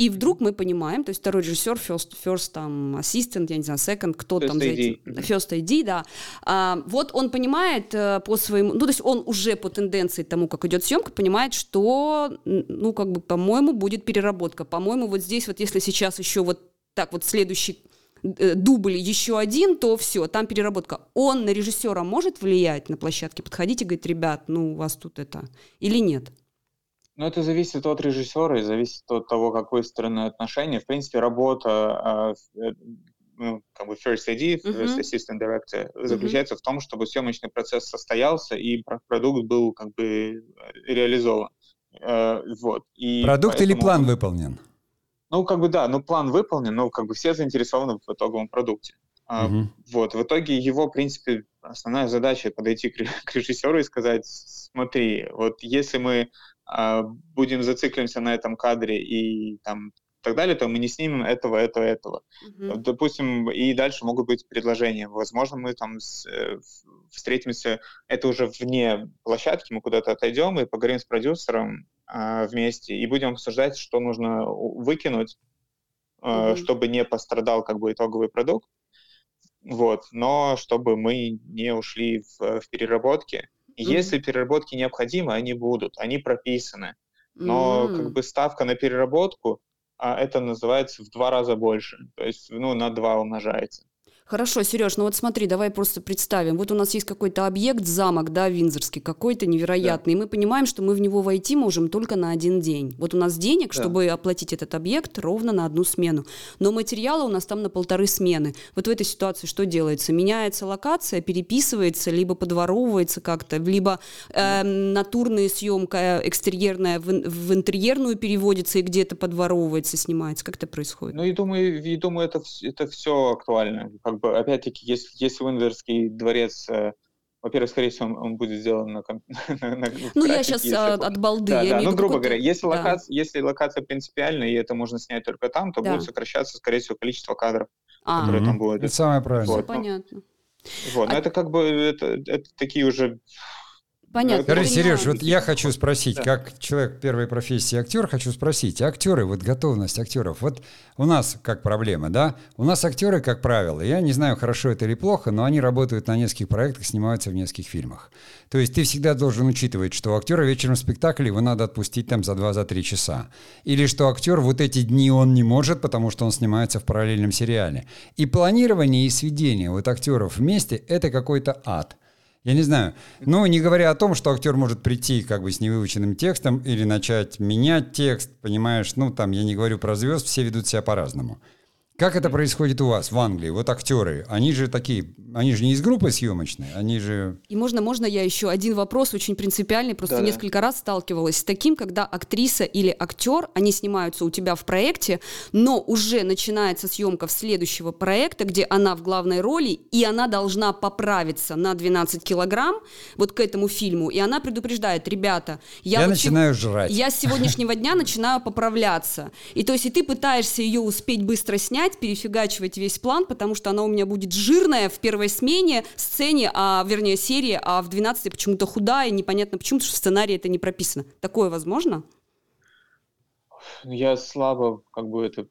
И вдруг мы понимаем, то есть второй режиссер, first, first там, assistant, я не знаю, second, кто first там за этим, first ID, да. А, вот он понимает э, по своему, ну, то есть он уже по тенденции тому, как идет съемка, понимает, что, ну, как бы, по-моему, будет переработка. По-моему, вот здесь вот, если сейчас еще вот так вот следующий Э, дубль еще один, то все, там переработка. Он на режиссера может влиять на площадке? Подходите, говорит, ребят, ну у вас тут это, или нет? Ну, это зависит от режиссера и зависит от того, какой стороны отношения. В принципе, работа э, ну, как бы first AD, first assistant director, uh-huh. заключается в том, чтобы съемочный процесс состоялся и продукт был как бы реализован. Э, вот. И продукт поэтому... или план выполнен? Ну, как бы да, ну план выполнен, но как бы все заинтересованы в итоговом продукте. Uh-huh. Вот, в итоге его, в принципе, основная задача подойти к, к режиссеру и сказать, смотри, вот если мы а, будем зацикливаться на этом кадре и там так далее, то мы не снимем этого, этого, этого. Uh-huh. Допустим, и дальше могут быть предложения. Возможно, мы там с, э, встретимся, это уже вне площадки, мы куда-то отойдем и поговорим с продюсером э, вместе и будем обсуждать, что нужно выкинуть, э, uh-huh. чтобы не пострадал как бы итоговый продукт. Вот, но чтобы мы не ушли в, в переработки. Uh-huh. Если переработки необходимы, они будут, они прописаны. Но как бы ставка на переработку а это называется в два раза больше. То есть, ну, на два умножается. Хорошо, Сереж, ну вот смотри, давай просто представим. Вот у нас есть какой-то объект, замок, да, Винзорский, какой-то невероятный, да. и мы понимаем, что мы в него войти можем только на один день. Вот у нас денег, да. чтобы оплатить этот объект, ровно на одну смену. Но материала у нас там на полторы смены. Вот в этой ситуации что делается? Меняется локация, переписывается, либо подворовывается как-то, либо э, натурная съемка экстерьерная в, в интерьерную переводится и где-то подворовывается, снимается. Как это происходит? Ну, и думаю, и думаю это, это все актуально. Как опять-таки, если, если Уиндзорский дворец э, во-первых, скорее всего, он, он будет сделан на, [LAUGHS] на, на Ну, я сейчас если... А, от балды. Да, да. ну, грубо говоря, если, да. локация, если локация принципиальная, и это можно снять только там, то да. будет сокращаться, скорее всего, количество кадров, а. которые там будут. Это самое правильное. Вот, Все ну, понятно. Вот, а... но это как бы это, это такие уже Понятно. Скажи, Сереж, вот я хочу спросить, да. как человек первой профессии актер, хочу спросить, актеры, вот готовность актеров, вот у нас как проблема, да? У нас актеры, как правило, я не знаю, хорошо это или плохо, но они работают на нескольких проектах, снимаются в нескольких фильмах. То есть ты всегда должен учитывать, что актера вечером в спектакле его надо отпустить там за 2-3 за часа. Или что актер вот эти дни он не может, потому что он снимается в параллельном сериале. И планирование и сведение вот актеров вместе – это какой-то ад. Я не знаю. Ну, не говоря о том, что актер может прийти как бы с невыученным текстом или начать менять текст, понимаешь, ну, там, я не говорю про звезд, все ведут себя по-разному. Как это происходит у вас в Англии? Вот актеры, они же такие, они же не из группы съемочной, они же... И можно, можно я еще один вопрос очень принципиальный, просто да, несколько раз сталкивалась с таким, когда актриса или актер, они снимаются у тебя в проекте, но уже начинается съемка в следующего проекта, где она в главной роли, и она должна поправиться на 12 килограмм вот к этому фильму, и она предупреждает, ребята, я, я вот начинаю сего... жрать. Я с сегодняшнего дня начинаю поправляться. И то есть и ты пытаешься ее успеть быстро снять, менять, перефигачивать весь план, потому что она у меня будет жирная в первой смене, сцене, а, вернее, серии, а в 12 почему-то худая, непонятно почему, потому что в сценарии это не прописано. Такое возможно? Я слабо как бы это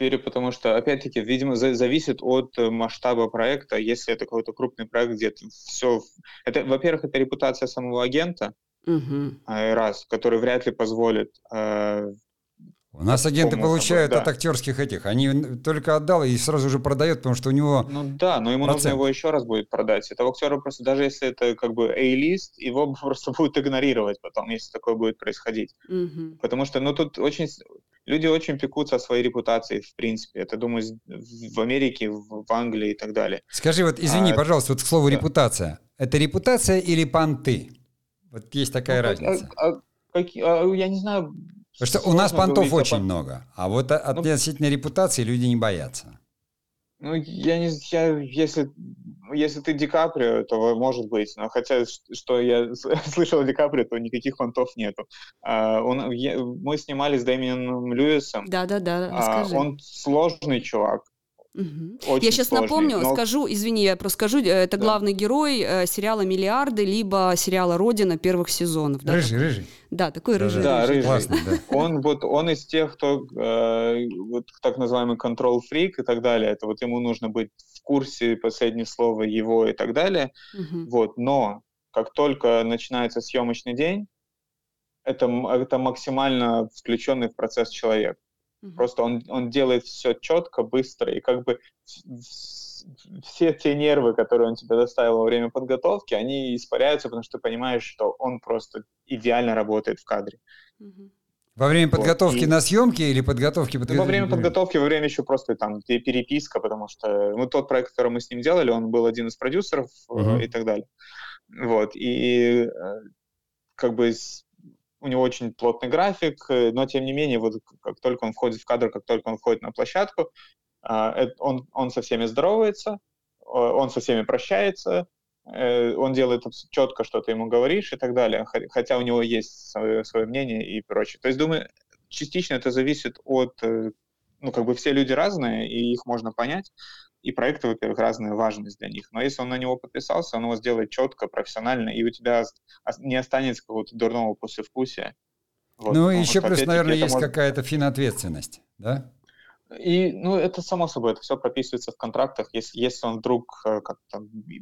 верю, потому что, опять-таки, видимо, за зависит от э, масштаба проекта. Если это какой-то крупный проект, где все... Это, во-первых, это репутация самого агента, угу. раз, который вряд ли позволит э, у нас агенты получают да. от актерских этих. Они только отдал и сразу же продает, потому что у него. Ну да, но ему процент. нужно его еще раз будет продать. Этого актера просто, даже если это как бы A-лист, его [LAUGHS] просто будут игнорировать потом, если такое будет происходить. Угу. Потому что, ну, тут очень. Люди очень пекутся о своей репутации, в принципе. Это, думаю, в Америке, в Англии и так далее. Скажи, вот, извини, а, пожалуйста, вот к слову да. репутация. Это репутация или понты? Вот есть такая ну, разница. А, а, как, а, я не знаю, Потому что у нас понтов очень много, а вот ну, относительно репутации люди не боятся. Ну, я не знаю, если, если ты Ди Каприо, то может быть. Но хотя, что я [LAUGHS] слышал о Ди Каприо, то никаких понтов нету. А, он, я, мы снимали с Дэмианом Льюисом. Да-да-да, а, Он сложный чувак. Угу. Я сейчас сложный, напомню, но... скажу, извини, я просто скажу, э, это да. главный герой э, сериала «Миллиарды», либо сериала «Родина» первых сезонов. Да? Рыжий, рыжий. Да, такой рыжий. Да, рыжий. Классно, да. Он, вот, он из тех, кто э, вот, так называемый control-фрик и так далее. Это вот ему нужно быть в курсе последнего слова его и так далее. Угу. Вот, но как только начинается съемочный день, это, это максимально включенный в процесс человек. Угу. Просто он, он делает все четко, быстро, и как бы все те нервы, которые он тебе доставил во время подготовки, они испаряются, потому что ты понимаешь, что он просто идеально работает в кадре. Угу. Во время подготовки вот. на съемки или подготовки подготовки? Во время подготовки, во время еще просто там переписка, потому что ну, тот проект, который мы с ним делали, он был один из продюсеров угу. и так далее. Вот, и э, как бы у него очень плотный график, э, но тем не менее, вот как только он входит в кадр, как только он входит на площадку, а, он, он со всеми здоровается, он со всеми прощается, э, он делает четко, что ты ему говоришь и так далее, хотя у него есть свое, свое мнение и прочее. То есть, думаю, частично это зависит от, ну, как бы все люди разные, и их можно понять, и проекты, во-первых, разная важность для них. Но если он на него подписался, он его сделает четко, профессионально, и у тебя не останется какого-то дурного послевкусия. Вот, ну, и еще плюс, наверное, есть может... какая-то финответственность, да? И, ну, это само собой, это все прописывается в контрактах. Если, если он вдруг э, как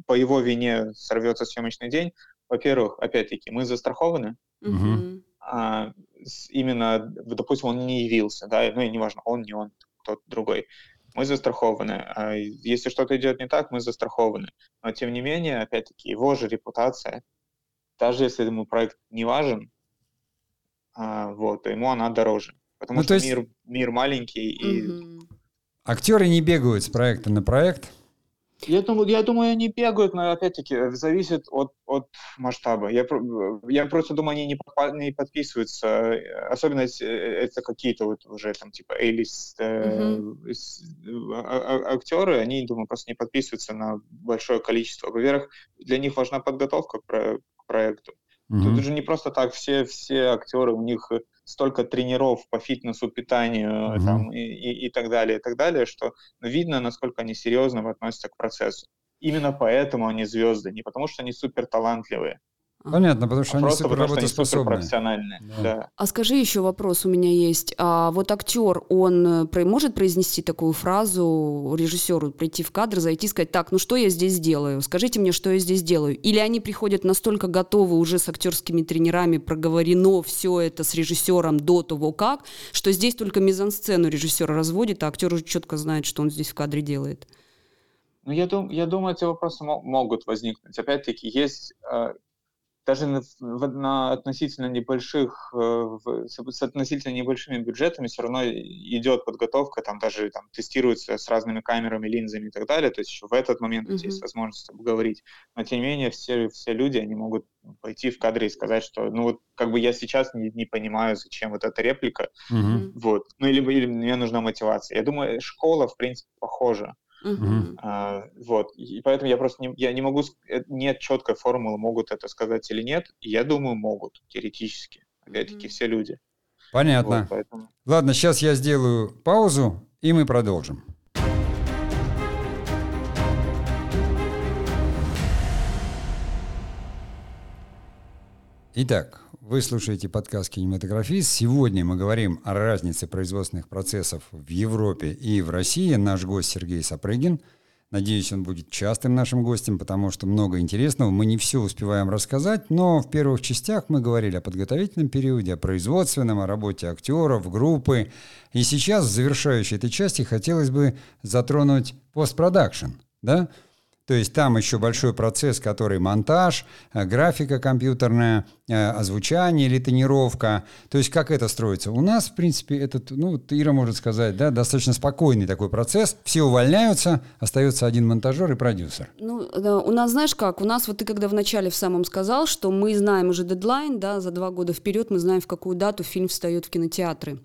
по его вине сорвется съемочный день, во-первых, опять-таки, мы застрахованы. Угу. А, именно, допустим, он не явился, да, ну и неважно, он, не он, кто-то другой мы застрахованы. А если что-то идет не так, мы застрахованы. Но тем не менее, опять-таки, его же репутация, даже если ему проект не важен, а, вот, то ему она дороже. Потому ну, что есть... мир, мир маленький и... Актеры не бегают с проекта на проект, я думаю, я думаю, они бегают, но опять-таки зависит от, от масштаба. Я, я просто думаю, они не, не подписываются, особенно если это какие-то вот уже там типа mm-hmm. э, актеры, они, думаю, просто не подписываются на большое количество. Во-первых, для них важна подготовка к, про, к проекту. Mm-hmm. Тут же не просто так все, все актеры, у них столько тренеров по фитнесу, питанию mm-hmm. там, и, и, и так далее, и так далее, что видно, насколько они серьезно относятся к процессу. Именно поэтому они звезды, не потому что они супер талантливые, Понятно, потому что а они супер работоспособные. профессиональные. Да. Да. А скажи еще вопрос у меня есть. А вот актер, он э, может произнести такую фразу режиссеру, прийти в кадр, зайти и сказать, так, ну что я здесь делаю? Скажите мне, что я здесь делаю? Или они приходят настолько готовы уже с актерскими тренерами, проговорено все это с режиссером до того как, что здесь только мизансцену режиссер разводит, а актер уже четко знает, что он здесь в кадре делает? Ну, я, дум, я думаю, эти вопросы могут возникнуть. Опять-таки, есть э, даже на, на относительно небольших, э, с относительно небольшими бюджетами все равно идет подготовка, там даже там, тестируется с разными камерами, линзами и так далее, то есть еще в этот момент mm-hmm. есть возможность обговорить. Но тем не менее все, все люди, они могут пойти в кадре и сказать, что ну вот как бы я сейчас не, не понимаю, зачем вот эта реплика, mm-hmm. вот, ну или, или мне нужна мотивация. Я думаю, школа, в принципе, похожа. Uh-huh. А, вот. И поэтому я просто не, я не могу... Э, нет четкой формулы, могут это сказать или нет. Я думаю, могут, теоретически. Опять-таки, uh-huh. все люди. Понятно. Вот, поэтому... Ладно, сейчас я сделаю паузу, и мы продолжим. Итак, вы слушаете подкаст «Кинематографист». Сегодня мы говорим о разнице производственных процессов в Европе и в России. Наш гость Сергей Сапрыгин. Надеюсь, он будет частым нашим гостем, потому что много интересного. Мы не все успеваем рассказать, но в первых частях мы говорили о подготовительном периоде, о производственном, о работе актеров, группы. И сейчас, в завершающей этой части, хотелось бы затронуть постпродакшн. Да? То есть там еще большой процесс, который монтаж, э, графика компьютерная, э, озвучание или тонировка. То есть как это строится? У нас, в принципе, этот, ну, Ира может сказать, да, достаточно спокойный такой процесс. Все увольняются, остается один монтажер и продюсер. Ну, да, у нас, знаешь как, у нас вот ты когда вначале в самом сказал, что мы знаем уже дедлайн, да, за два года вперед мы знаем, в какую дату фильм встает в кинотеатры.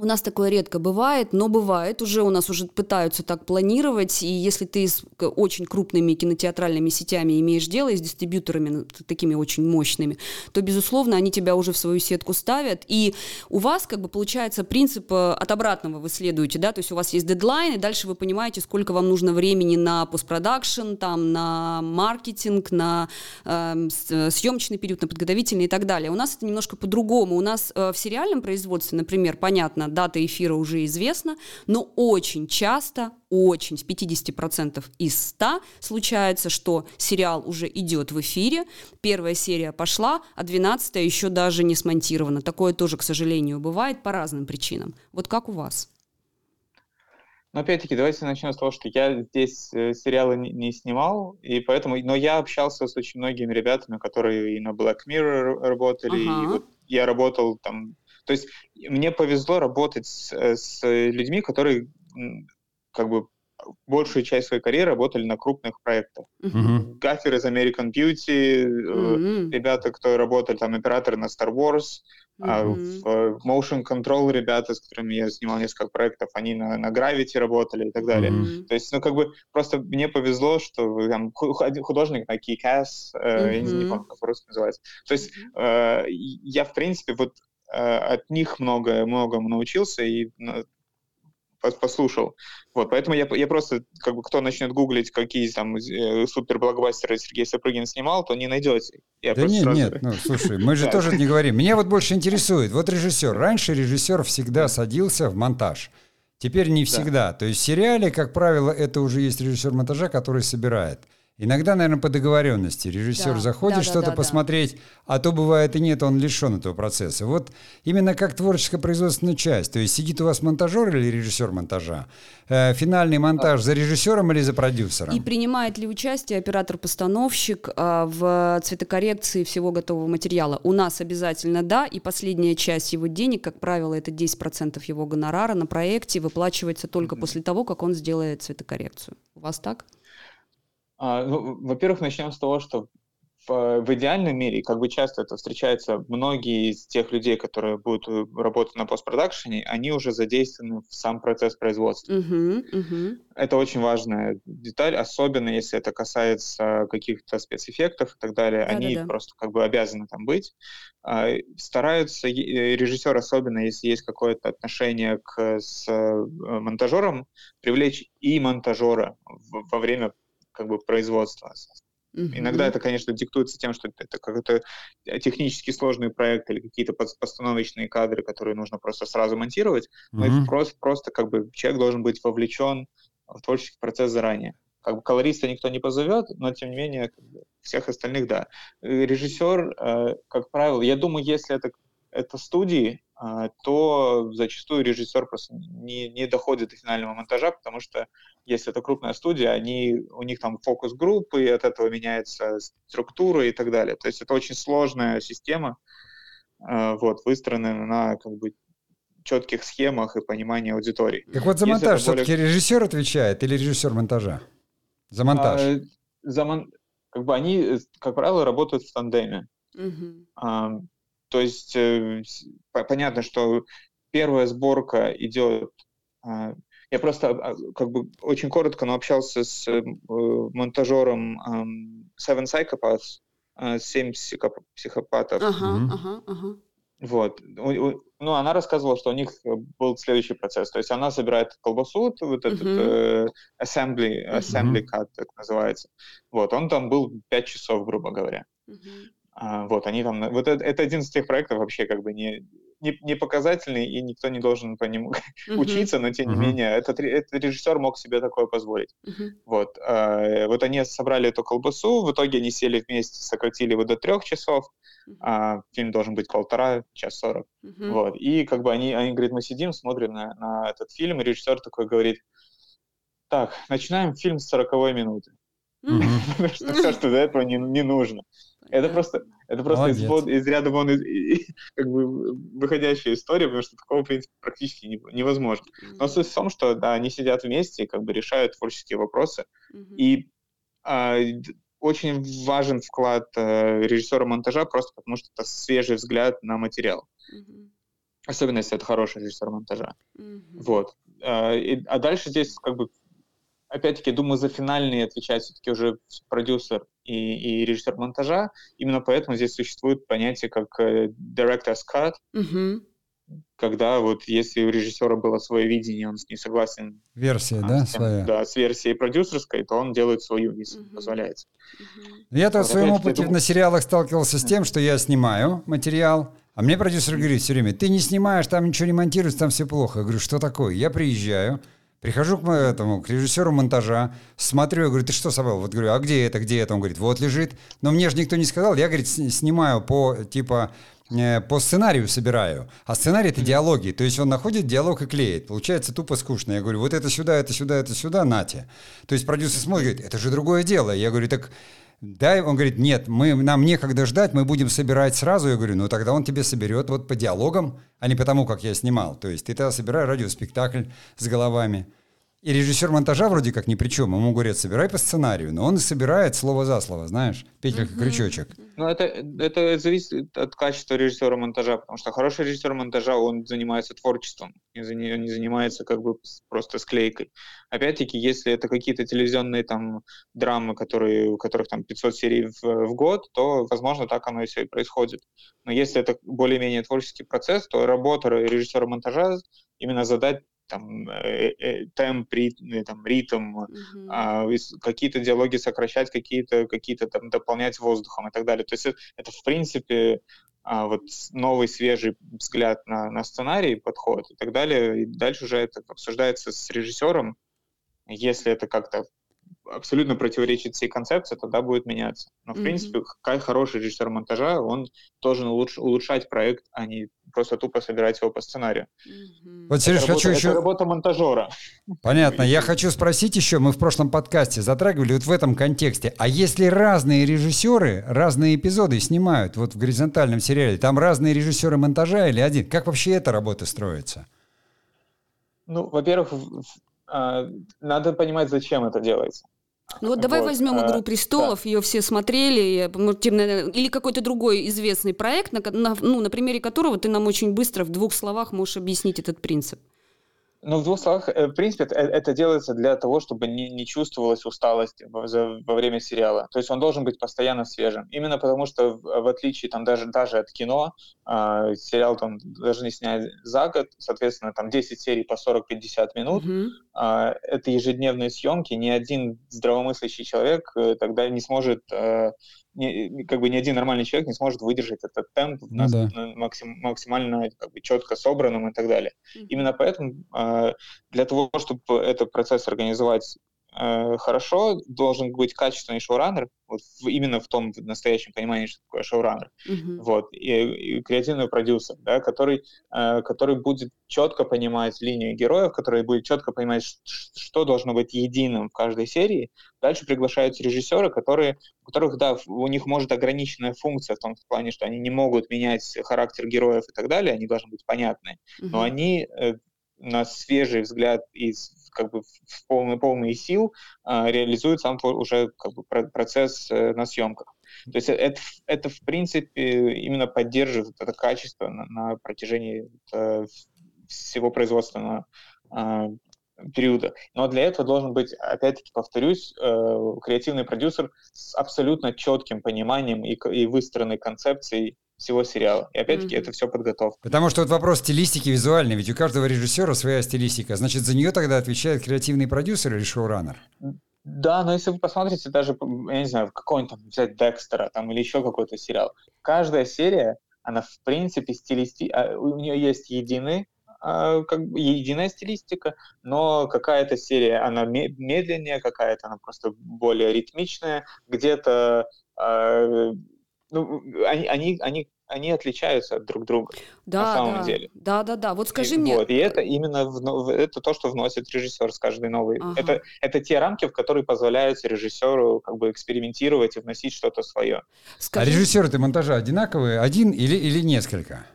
У нас такое редко бывает, но бывает. Уже у нас уже пытаются так планировать. И если ты с очень крупными кинотеатральными сетями имеешь дело, и с дистрибьюторами такими очень мощными, то, безусловно, они тебя уже в свою сетку ставят. И у вас, как бы, получается, принцип э, от обратного вы следуете, да, то есть у вас есть дедлайн, и дальше вы понимаете, сколько вам нужно времени на постпродакшн, там, на маркетинг, на эм, э, съемочный период, на подготовительный и так далее. У нас это немножко по-другому. У нас э, в сериальном производстве, например, понятно, дата эфира уже известна, но очень часто, очень, в 50% из 100 случается, что сериал уже идет в эфире, первая серия пошла, а 12 еще даже не смонтирована. Такое тоже, к сожалению, бывает по разным причинам. Вот как у вас? Но опять-таки, давайте начнем с того, что я здесь э, сериалы не, не снимал, и поэтому, но я общался с очень многими ребятами, которые и на Black Mirror работали, ага. и вот я работал там то есть мне повезло работать с, э, с людьми, которые как бы большую часть своей карьеры работали на крупных проектах. Uh-huh. Гафер из American Beauty, uh-huh. ребята, кто работали там, операторы на Star Wars, uh-huh. а в Motion Control ребята, с которыми я снимал несколько проектов, они на, на Gravity работали и так далее. Uh-huh. То есть, ну, как бы, просто мне повезло, что там художник на Key-Cass, uh-huh. я не, не помню, как по-русски называется. То есть, uh, я, в принципе, вот Э, от них много, многому научился и послушал. Вот, поэтому я, я просто, как бы, кто начнет гуглить, какие там э, супер блокбастеры Сергей Сапрыгин снимал, то не найдете. Я да нет, сразу... нет, ну, слушай, мы же [LAUGHS] тоже не говорим. Меня вот больше интересует, вот режиссер. Раньше режиссер всегда садился в монтаж. Теперь не всегда. То есть в сериале, как правило, это уже есть режиссер монтажа, который собирает. Иногда, наверное, по договоренности. Режиссер да, заходит да, что-то да, посмотреть, да. а то бывает и нет, он лишен этого процесса. Вот именно как творческая производственная часть. То есть сидит у вас монтажер или режиссер монтажа? Э, финальный монтаж за режиссером или за продюсером? И принимает ли участие оператор-постановщик э, в цветокоррекции всего готового материала? У нас обязательно да, и последняя часть его денег, как правило, это 10% его гонорара на проекте, выплачивается только mm-hmm. после того, как он сделает цветокоррекцию. У вас так? А, ну, во-первых, начнем с того, что в, в идеальном мире, как бы часто это встречается, многие из тех людей, которые будут э, работать на постпродакшене, они уже задействованы в сам процесс производства. Uh-huh, uh-huh. Это очень важная деталь, особенно если это касается каких-то спецэффектов и так далее. Да, они просто как бы обязаны там быть. А, стараются, э, режиссер особенно, если есть какое-то отношение к, с э, монтажером, привлечь и монтажера во время как бы производства. Mm-hmm. Иногда это, конечно, диктуется тем, что это какой-то технически сложный проект или какие-то постановочные кадры, которые нужно просто сразу монтировать, но mm-hmm. просто, просто как бы человек должен быть вовлечен в творческий процесс заранее. Как бы колориста никто не позовет, но тем не менее как бы, всех остальных да. Режиссер, э, как правило, я думаю, если это это студии, то зачастую режиссер просто не, не доходит до финального монтажа, потому что если это крупная студия, они, у них там фокус группы, и от этого меняется структура и так далее. То есть это очень сложная система, а, вот, выстроенная на как бы четких схемах и понимании аудитории. Так вот за монтаж более... все-таки режиссер отвечает или режиссер монтажа? За монтаж? А, за мон... Как бы они, как правило, работают в тандеме. Угу. А, то есть э, понятно, что первая сборка идет... Э, я просто а, как бы очень коротко, но общался с э, монтажером э, Seven Psychopaths, э, «Семь психопатов». Ага, ага, ага. Вот. Ну, она рассказывала, что у них был следующий процесс. То есть она собирает колбасу, вот этот uh-huh. э, assembly, assembly cut, так называется. Вот, он там был 5 часов, грубо говоря. Uh-huh. А, вот, они там... Вот это, это один из тех проектов вообще как бы не, не, не показательный, и никто не должен по нему [LAUGHS] uh-huh. учиться, но тем uh-huh. не менее, этот, этот режиссер мог себе такое позволить. Uh-huh. Вот, э, вот они собрали эту колбасу, в итоге они сели вместе, сократили его до трех часов, uh-huh. а фильм должен быть полтора, час сорок. Uh-huh. Вот, и как бы они, они говорят, мы сидим, смотрим на, на этот фильм, и режиссер такой говорит, так, начинаем фильм с сороковой минуты. [LAUGHS] Потому что все, что до этого не, не нужно. Это просто, это просто из, из ряда вон из, и, как бы выходящая история, потому что такого, в принципе, практически не, невозможно. Но суть в том, что да, они сидят вместе и как бы решают творческие вопросы. Mm-hmm. И а, очень важен вклад а, режиссера монтажа, просто потому что это свежий взгляд на материал. Mm-hmm. Особенно, если это хороший режиссер монтажа. Mm-hmm. Вот. А, и, а дальше здесь как бы опять-таки, думаю, за финальные отвечает все-таки уже продюсер и, и режиссер монтажа. Именно поэтому здесь существует понятие как э, director's cut, угу. когда вот если у режиссера было свое видение, он с ней согласен. Версия, а, да, с тем, своя? Да, с версией продюсерской, то он делает свою, если угу. позволяется. Угу. Я-то в своем опыте на сериалах сталкивался с тем, что я снимаю материал, а мне продюсер говорит все время, ты не снимаешь, там ничего не монтируешь, там все плохо. Я говорю, что такое? Я приезжаю, Прихожу к этому, к режиссеру монтажа, смотрю, я говорю, ты что собрал? Вот говорю, а где это, где это? Он говорит, вот лежит. Но мне же никто не сказал, я, говорит, снимаю по, типа, э, по сценарию собираю. А сценарий — это диалоги. То есть он находит диалог и клеит. Получается тупо скучно. Я говорю, вот это сюда, это сюда, это сюда, нате. То есть продюсер смотрит, говорит, это же другое дело. Я говорю, так да, он говорит, нет, мы, нам некогда ждать, мы будем собирать сразу. Я говорю, ну тогда он тебе соберет вот по диалогам, а не потому, как я снимал. То есть ты тогда собираешь радиоспектакль с головами. И режиссер монтажа вроде как ни при чем. Ему говорят, собирай по сценарию. Но он собирает слово за слово, знаешь, петелька крючочек. Ну, это, это зависит от качества режиссера монтажа, потому что хороший режиссер монтажа, он занимается творчеством, он не занимается как бы просто склейкой. Опять-таки, если это какие-то телевизионные там драмы, которые, у которых там 500 серий в, в год, то, возможно, так оно и все и происходит. Но если это более-менее творческий процесс, то работа режиссера монтажа именно задать там э, э, темп, ритм, э, там, ритм mm-hmm. а, какие-то диалоги сокращать, какие-то какие-то там дополнять воздухом и так далее. То есть это, это в принципе а, вот новый свежий взгляд на, на сценарий, подход и так далее. И дальше уже это обсуждается с режиссером, если это как-то абсолютно противоречит всей концепции, тогда будет меняться. Но, в mm-hmm. принципе, как хороший режиссер монтажа, он должен улуч- улучшать проект, а не просто тупо собирать его по сценарию. Mm-hmm. Вот, Сереж, хочу работа, еще... Это работа монтажера. Понятно. Я хочу спросить еще, мы в прошлом подкасте затрагивали вот в этом контексте, а если разные режиссеры разные эпизоды снимают вот в горизонтальном сериале, там разные режиссеры монтажа или один, как вообще эта работа строится? Ну, во-первых, а, надо понимать, зачем это делается. Ну вот давай вот, возьмем а, «Игру престолов», да. ее все смотрели, или какой-то другой известный проект, на, на, ну, на примере которого ты нам очень быстро в двух словах можешь объяснить этот принцип. Ну, в двух словах, э, в принципе, это, это делается для того, чтобы не, не чувствовалась усталость во, во время сериала. То есть он должен быть постоянно свежим. Именно потому, что в, в отличие там даже, даже от кино, э, сериал там должны снять за год, соответственно, там 10 серий по 40-50 минут. Mm-hmm. Э, это ежедневные съемки. Ни один здравомыслящий человек э, тогда не сможет э, не, как бы ни один нормальный человек не сможет выдержать этот темп ну, да. максим, максимально как бы, четко собранным и так далее. Mm-hmm. Именно поэтому э, для того, чтобы этот процесс организовать э, хорошо, должен быть качественный шоураннер, вот в, именно в том в настоящем понимании, что такое шоураннер, mm-hmm. вот, и, и креативный продюсер, да, который, э, который будет четко понимать линию героев, который будет четко понимать, что должно быть единым в каждой серии. Дальше приглашаются режиссеры, которые, у которых, да, у них может ограниченная функция в том плане, что они не могут менять характер героев и так далее, они должны быть понятны, mm-hmm. но они э, на свежий взгляд и как бы в полные, полные сил э, реализуют сам уже как бы, процесс э, на съемках. То есть это, это в принципе именно поддерживает это качество на, на протяжении э, всего производственного э, периода. Но для этого должен быть, опять-таки повторюсь, э, креативный продюсер с абсолютно четким пониманием и, и выстроенной концепцией всего сериала. И опять-таки mm-hmm. это все подготовка. Потому что вот вопрос стилистики визуальной, ведь у каждого режиссера своя стилистика. Значит, за нее тогда отвечает креативный продюсер или шоураннер? Да, но если вы посмотрите даже, я не знаю, какой-нибудь там взять Декстера там, или еще какой-то сериал, каждая серия, она в принципе стилисти... А, у нее есть единый а, как бы единая стилистика, но какая-то серия, она медленнее, какая-то она просто более ритмичная, где-то э, ну, они, они, они, они отличаются друг друга да, на самом да. деле. Да, да, да. Вот скажи и, мне. Вот, и это именно в, это то, что вносит режиссер с каждой новой. Ага. Это, это те рамки, в которые позволяют режиссеру как бы экспериментировать и вносить что-то свое. Скажи... А режиссеры ты монтажа одинаковые, один или, или несколько?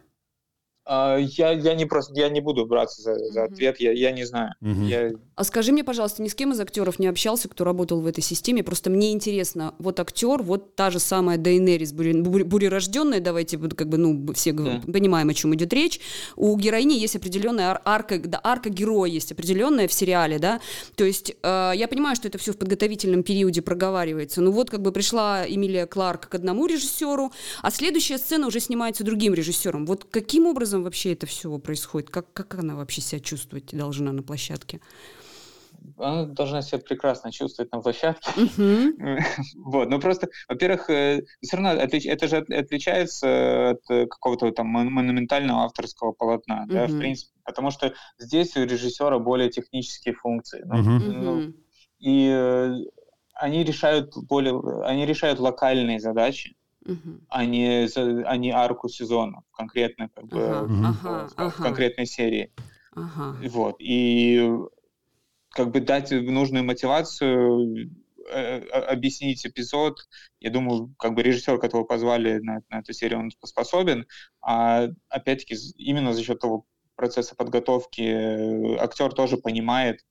А, я, я не просто, я не буду браться за, за mm-hmm. ответ, я, я не знаю. Mm-hmm. Я... А скажи мне, пожалуйста, ни с кем из актеров не общался, кто работал в этой системе? Просто мне интересно, вот актер, вот та же самая Дейнерис, бурерожденная, давайте как бы, ну, все mm-hmm. понимаем, о чем идет речь. У героини есть определенная арка, да, арка героя есть определенная в сериале, да. То есть э, я понимаю, что это все в подготовительном периоде проговаривается. Ну вот как бы пришла Эмилия Кларк к одному режиссеру, а следующая сцена уже снимается другим режиссером. Вот каким образом образом вообще это все происходит? Как, как она вообще себя чувствовать должна на площадке? Она должна себя прекрасно чувствовать на площадке. Uh-huh. [LAUGHS] вот, ну просто, во-первых, э, все равно это же отличается от какого-то там монументального авторского полотна, uh-huh. да, в принципе, потому что здесь у режиссера более технические функции. Ну, uh-huh. ну, и э, они решают более, они решают локальные задачи, угу. а, не, а не арку сезона конкретно как бы ага, в, ага, в, ага. в конкретной серии. Ага. Вот. И как бы дать нужную мотивацию, э, объяснить эпизод. Я думаю, как бы режиссер, которого позвали на, на эту серию, он способен. А опять-таки именно за счет того процесса подготовки э, актер тоже понимает,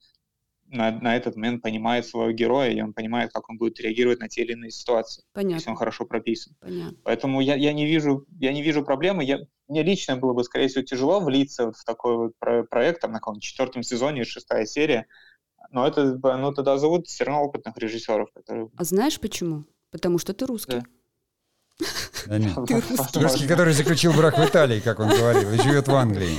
на, на этот момент понимает своего героя, и он понимает, как он будет реагировать на те или иные ситуации, Понятно. если он хорошо прописан. Понятно. Поэтому я, я, не вижу, я не вижу проблемы. Я, мне лично было бы, скорее всего, тяжело влиться в такой вот про проект, там, на каком четвертом сезоне, шестая серия, но это, ну, тогда зовут все равно опытных режиссеров. Которые... А знаешь почему? Потому что ты русский. Да. Русский, который заключил брак в Италии, как он говорил, и живет в Англии.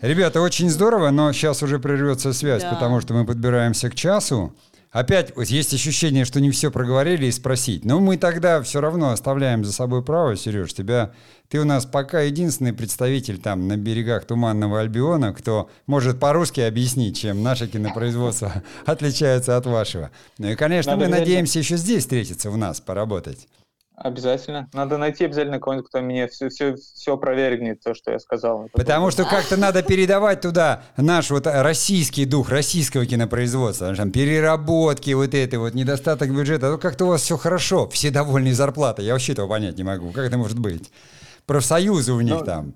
Ребята, очень здорово, но сейчас уже прервется связь, потому что мы подбираемся к часу. Опять вот есть ощущение, что не все проговорили и спросить. Но мы тогда все равно оставляем за собой право, Сереж, тебя... Ты у нас пока единственный представитель там на берегах Туманного Альбиона, кто может по-русски объяснить, чем наше кинопроизводство [LAUGHS] отличается от вашего. Ну и, конечно, Надо мы надеемся еще здесь встретиться у нас, поработать. Обязательно. Надо найти обязательно кого-нибудь, кто мне все, все, все опровергнет, то, что я сказал. Потому что как-то надо передавать туда наш вот российский дух, российского кинопроизводства. Там переработки, вот это вот, недостаток бюджета. Ну, как-то у вас все хорошо, все довольны зарплатой. Я вообще этого понять не могу. Как это может быть? Профсоюзы у них ну, там.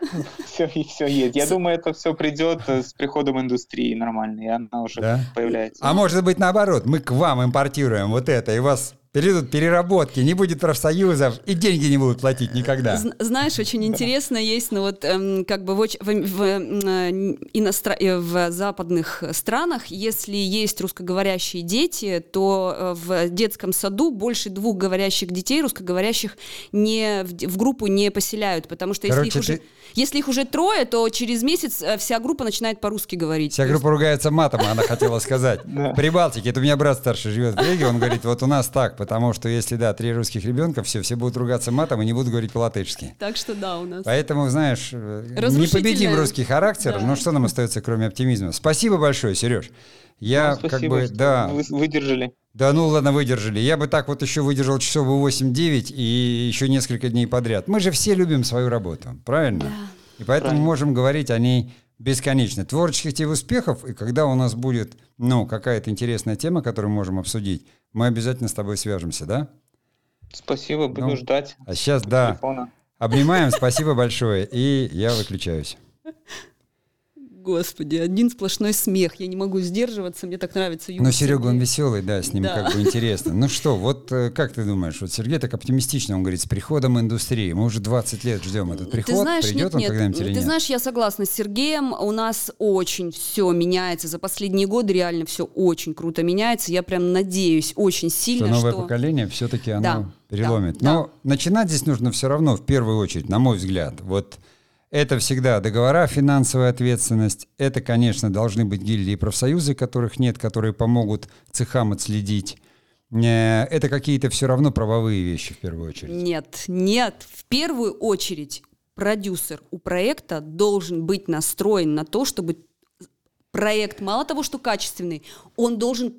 [LAUGHS] Все, все есть. Я думаю, это все придет с приходом индустрии нормально, и она уже да? появляется. А может быть наоборот, мы к вам импортируем вот это, и вас перейдут переработки, не будет профсоюзов, и деньги не будут платить никогда. Знаешь, очень интересно есть, ну вот эм, как бы в, в, в, э, иностра... Э, в западных странах, если есть русскоговорящие дети, то э, в детском саду больше двух говорящих детей русскоговорящих не, в, в группу не поселяют, потому что если, Короче, их уже, ты... если их уже трое, то через месяц вся группа начинает по-русски говорить. Вся группа ругается матом, она хотела сказать. [LAUGHS] При Балтике, это у меня брат старший живет в Риге, он говорит, вот у нас так, Потому что если, да, три русских ребенка, все, все будут ругаться матом и не будут говорить по-латышски. Так что да, у нас. Поэтому, знаешь, не победим русский характер, да. но что нам остается, кроме оптимизма? Спасибо большое, Сереж. Я ну, как бы, да. Вы выдержали. Да ну ладно, выдержали. Я бы так вот еще выдержал часов 8-9 и еще несколько дней подряд. Мы же все любим свою работу, правильно? Да. И поэтому правильно. можем говорить о ней бесконечно. Творческих тебе успехов, и когда у нас будет, ну, какая-то интересная тема, которую мы можем обсудить, мы обязательно с тобой свяжемся, да? Спасибо, буду ну, ждать. А сейчас, да. Телефона. Обнимаем, спасибо большое, и я выключаюсь. [LAUGHS] Господи, один сплошной смех. Я не могу сдерживаться, мне так нравится юмор. Но Серега, он веселый, да, с ним да. как бы интересно. Ну что, вот э, как ты думаешь, вот Сергей так оптимистично, он говорит, с приходом индустрии, мы уже 20 лет ждем этот приход, ты знаешь, придет нет, он когда-нибудь или нет? Ты знаешь, я согласна с Сергеем, у нас очень все меняется, за последние годы реально все очень круто меняется, я прям надеюсь очень сильно, что... новое что... поколение все-таки оно да, переломит. Да, Но да. начинать здесь нужно все равно, в первую очередь, на мой взгляд, вот это всегда договора, финансовая ответственность. Это, конечно, должны быть гильдии и профсоюзы, которых нет, которые помогут цехам отследить. Э, это какие-то все равно правовые вещи в первую очередь. Нет, нет. В первую очередь продюсер у проекта должен быть настроен на то, чтобы проект мало того, что качественный, он должен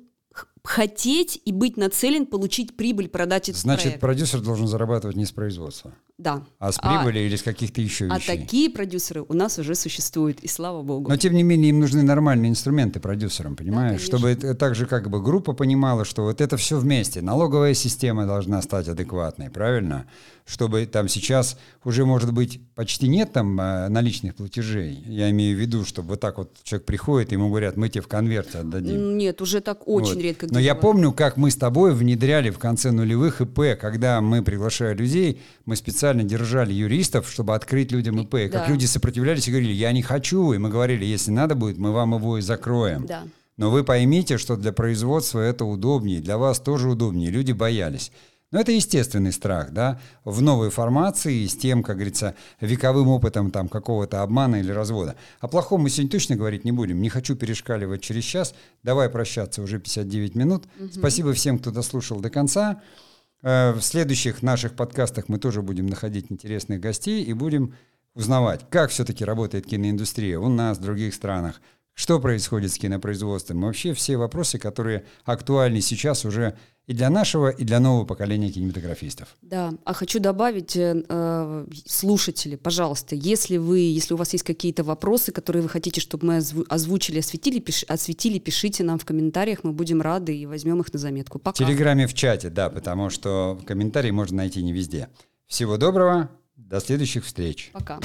хотеть и быть нацелен получить прибыль, продать этот Значит, проект. продюсер должен зарабатывать не с производства. Да. А с прибыли или с каких-то еще А вещей? такие продюсеры у нас уже существуют, и слава богу. Но тем не менее им нужны нормальные инструменты продюсерам, понимаешь? конечно. Чтобы это так же как бы группа понимала, что вот это все вместе. Налоговая система должна стать адекватной, правильно? Чтобы там сейчас уже, может быть, почти нет там э, наличных платежей. Я имею в виду, чтобы вот так вот человек приходит, ему говорят, мы тебе в конверте отдадим. Нет, уже так очень Вот. редко. Но я бывает. помню, как мы с тобой внедряли в конце нулевых ИП, когда мы, приглашая людей, мы специально держали юристов, чтобы открыть людям ИП. И Как Да. люди сопротивлялись и говорили, я не хочу. И мы говорили, если надо будет, мы вам его и закроем. Да. Но вы поймите, что для производства это удобнее, для вас тоже удобнее. Люди боялись. Но это естественный страх, да, в новой формации с тем, как говорится, вековым опытом там какого-то обмана или развода. О плохом мы сегодня точно говорить не будем. Не хочу перешкаливать через час. Давай прощаться, уже 59 минут. Спасибо всем, кто дослушал до конца. Э, В следующих наших подкастах мы тоже будем находить интересных гостей и будем узнавать, как все-таки работает киноиндустрия у нас, в других странах, что происходит с кинопроизводством. Вообще все вопросы, которые актуальны сейчас уже и для нашего, и для нового поколения кинематографистов. Да, а хочу добавить, э, э, слушатели, пожалуйста, если вы, если у вас есть какие-то вопросы, которые вы хотите, чтобы мы озву- озвучили, осветили, пиш- осветили, пишите нам в комментариях, мы будем рады и возьмем их на заметку. В Пока. Телеграме, в чате, да, потому что комментарии можно найти не везде. Всего доброго, до следующих встреч. Пока.